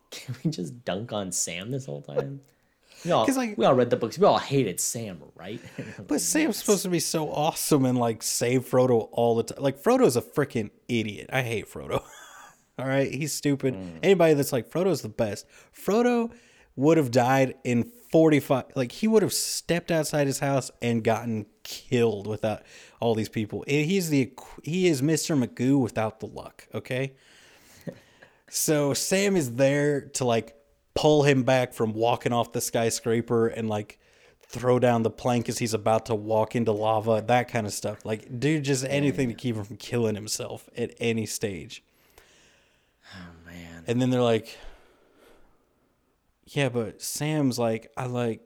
"Can we just dunk on Sam this whole time?" We all, like- we all read the books. We all hated Sam, right? *laughs* But Sam's supposed to be so awesome and like save Frodo all the time. Like Frodo's a freaking idiot. I hate Frodo. *laughs* all right, he's stupid. Mm. Anybody that's like Frodo's the best. Frodo would have died in 45 like he would have stepped outside his house and gotten killed without all these people. He's the he is Mr. Magoo without the luck, okay? *laughs* So Sam is there to like pull him back from walking off the skyscraper and like throw down the plank as he's about to walk into lava, that kind of stuff. Like, dude, just anything to keep him from killing himself at any stage. oh man, And then they're like, Yeah, but Sam's like, I like,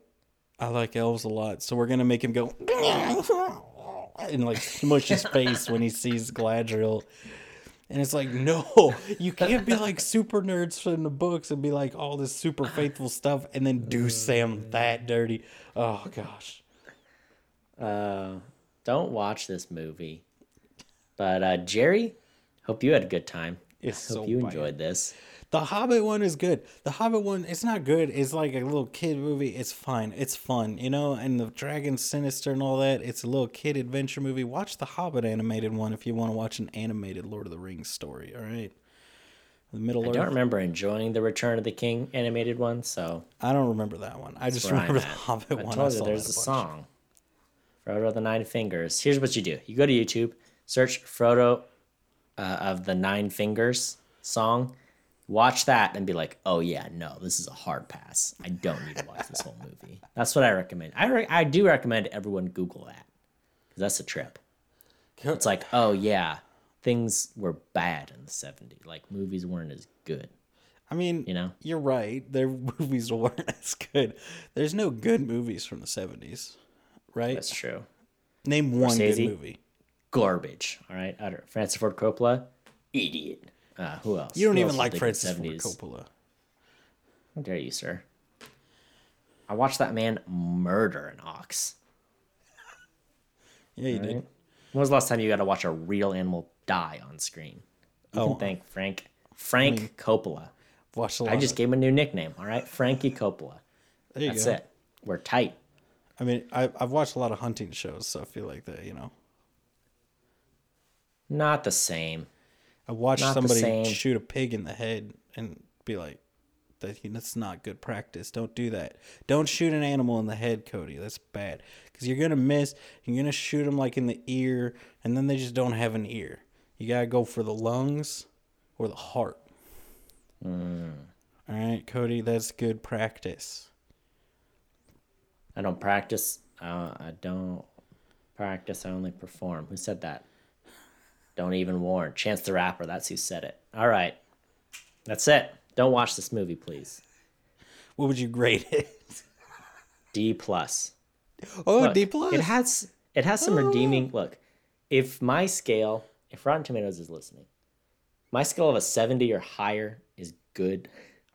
I like elves a lot, so we're gonna make him go *laughs* and like smush his *laughs* face when he sees Galadriel. And it's like, no, you can't be like super nerds from the books and be like all this super faithful stuff and then do Sam that dirty. Oh gosh. Uh, don't watch this movie. But uh, Jerry, hope you had a good time. It's hope so you bad. enjoyed this. The Hobbit one is good. The Hobbit one, it's not good. It's like a little kid movie. It's fine. It's fun, you know. And the Dragon Sinister and all that. It's a little kid adventure movie. Watch the Hobbit animated one if you want to watch an animated Lord of the Rings story. All right. The Middle I Earth. don't remember enjoying the Return of the King animated one, so I don't remember that one. I just remember the. Hobbit I one. told you saw there's that a song. Frodo the Nine Fingers. Here's what you do: you go to YouTube, search Frodo uh, of the Nine Fingers song, watch that, and be like, "Oh yeah, no, this is a hard pass. I don't need to watch this whole movie." *laughs* That's what I recommend. I re- I do recommend everyone Google that because that's a trip. It's like, oh yeah, things were bad in the '70s. Like movies weren't as good. I mean, You know? you're right. Their *laughs* movies weren't as good. There's no good movies from the 70s, right? That's true. Name one good movie. garbage. All right, utter Francis Ford Coppola, idiot. Uh, who else? You don't Who even like Francis Ford 70s? Coppola. How dare you, sir? I watched that man murder an ox. Yeah, you Right? did. When was the last time you got to watch a real animal die on screen? You Oh. can thank Frank Frank Coppola. Watched a lot. I just gave him a new nickname. All right, Frankie Coppola. there you That's go. it. We're tight. I mean, I, I've watched a lot of hunting shows, so I feel like that. You know, Not the same. I watched Not somebody shoot a pig in the head and be like, that's not good practice. Don't do that. Don't shoot an animal in the head, Cody. That's bad because you're gonna miss. You're gonna shoot them like in the ear, and then they just don't have an ear. You gotta go for the lungs or the heart. Mm. All right, Cody. That's good practice. I don't practice. Uh, I don't practice. I only perform. Who said that? Don't even warn. Chance the Rapper. That's who said it. All right. That's it. Don't watch this movie, please. What would you grade it? D plus. Oh, Look, D plus. It has it has some oh. redeeming look. If my scale, if Rotten Tomatoes is listening, my scale of a seventy or higher is good.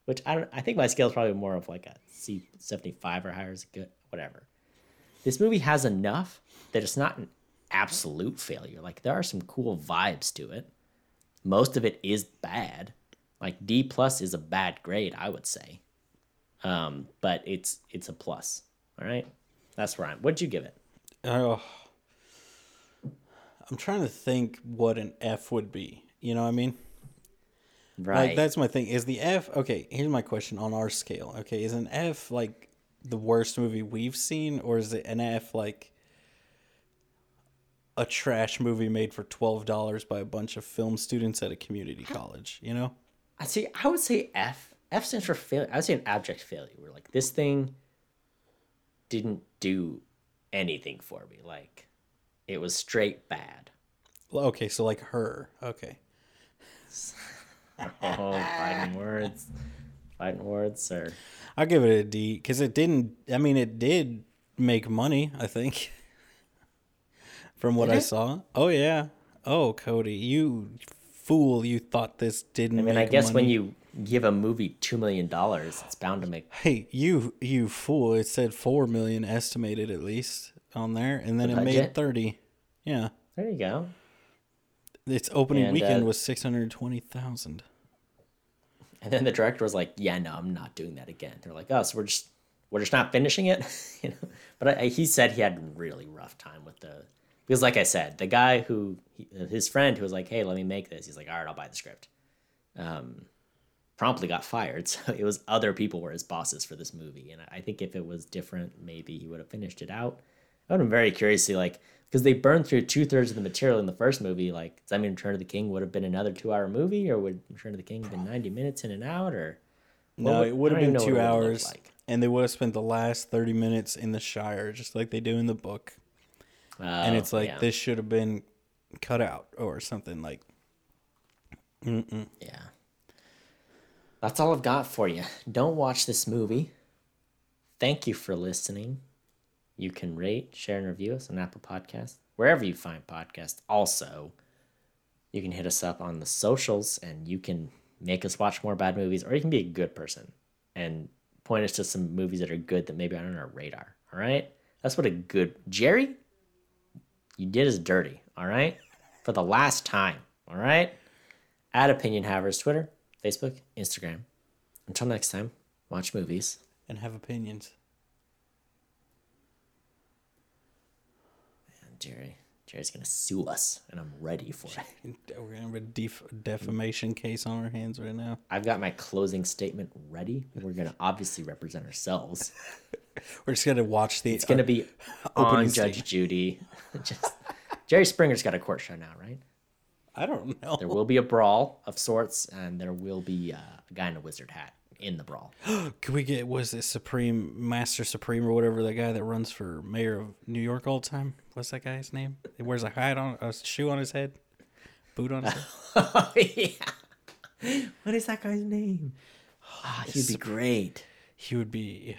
Which I don't. I think my scale is probably more of like a C seventy five or higher is good. Whatever. This movie has enough that it's not an absolute failure. Like there are some cool vibes to it. Most of it is bad. Like D plus is a bad grade, I would say. Um, but it's it's a plus. All right. That's where I'm. What'd you give it? Oh, I'm trying to think what an F would be. You know what I mean? Right. Like that's my thing. Is the F okay? Here's my question on our scale. Okay, is an F like the worst movie we've seen, or is it an F like a trash movie made for twelve dollars by a bunch of film students at a community college? You know? I see. I would say F. F stands for failure. I would say an abject failure. Where like this thing didn't do anything for me. Like it was straight bad. Well, Okay, so like her. Okay. *laughs* Oh, fighting words, fighting words, sir. I'll give it a D because it didn't. I mean, it did make money. I think from what Did I it? saw. Oh yeah. Oh Cody, you fool! You thought this didn't. I mean, I guess when you give a movie two million dollars, it's bound to make. Hey, you you fool! It said four million estimated at least on there, and then The it made thirty. Yeah, There you go. its opening And, weekend uh, was six hundred twenty thousand. And then the director was like, "Yeah, no, I'm not doing that again." They're like, "Oh, so we're just we're just not finishing it," *laughs* you know. But I, I, he said he had a really rough time with the because, like I said, the guy who his friend who was like, "Hey, let me make this," he's like, "All right, I'll buy the script." Um, promptly got *laughs* fired. So it was other people were his bosses for this movie, and I think if it was different, maybe he would have finished it out. I would have been very curious to see, like because they burned through two thirds of the material in the first movie. Like, does that mean Return of the King would have been another two hour movie, or would Return of the King have been ninety minutes in and out, or No, would- it would have been two know what it would look hours, like. and they would have spent the last thirty minutes in the Shire, just like they do in the book. And oh, it's like Oh, yeah. this should have been cut out or something like yeah. That's all I've got for you. Don't watch this movie. Thank you for listening. You can rate, share, and review us on Apple Podcasts, wherever you find podcasts. Also, you can hit us up on the socials and you can make us watch more bad movies, or you can be a good person and point us to some movies that are good that maybe aren't on our radar. All right? That's what a good Jerry, you did us dirty, all right? For the last time, all right? At Opinion Havers, Twitter, Facebook, Instagram. Until next time, watch movies. And have opinions. And Jerry, Jerry's gonna sue us, and I'm ready for it. *laughs* We're gonna have a def- defamation case on our hands right now. I've got my closing statement ready. We're gonna obviously represent ourselves. *laughs* We're just gonna watch the. It's gonna be *laughs* on Opening Judge statement. Judy. Just Jerry Springer's got a court show now, right? I don't know. There will be a brawl of sorts, and there will be uh, a guy in a wizard hat in the brawl. *gasps* Can we get was it Supreme Master Supreme or whatever the guy that runs for mayor of New York all the time? What's that guy's name? He wears a hat on a shoe on his head, boot on his head. oh *laughs* yeah. *laughs* What is that guy's name? Ah, he'd be great. He would be.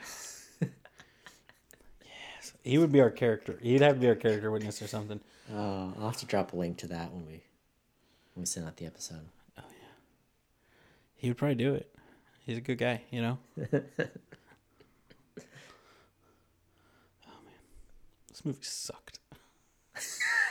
*laughs* yes, he would be our character. He'd have to be our character witness or something. Oh, I'll have to drop a link to that when we when we send out the episode. Oh yeah. He would probably do it he's a good guy, you know. *laughs* oh man, this movie sucked. *laughs*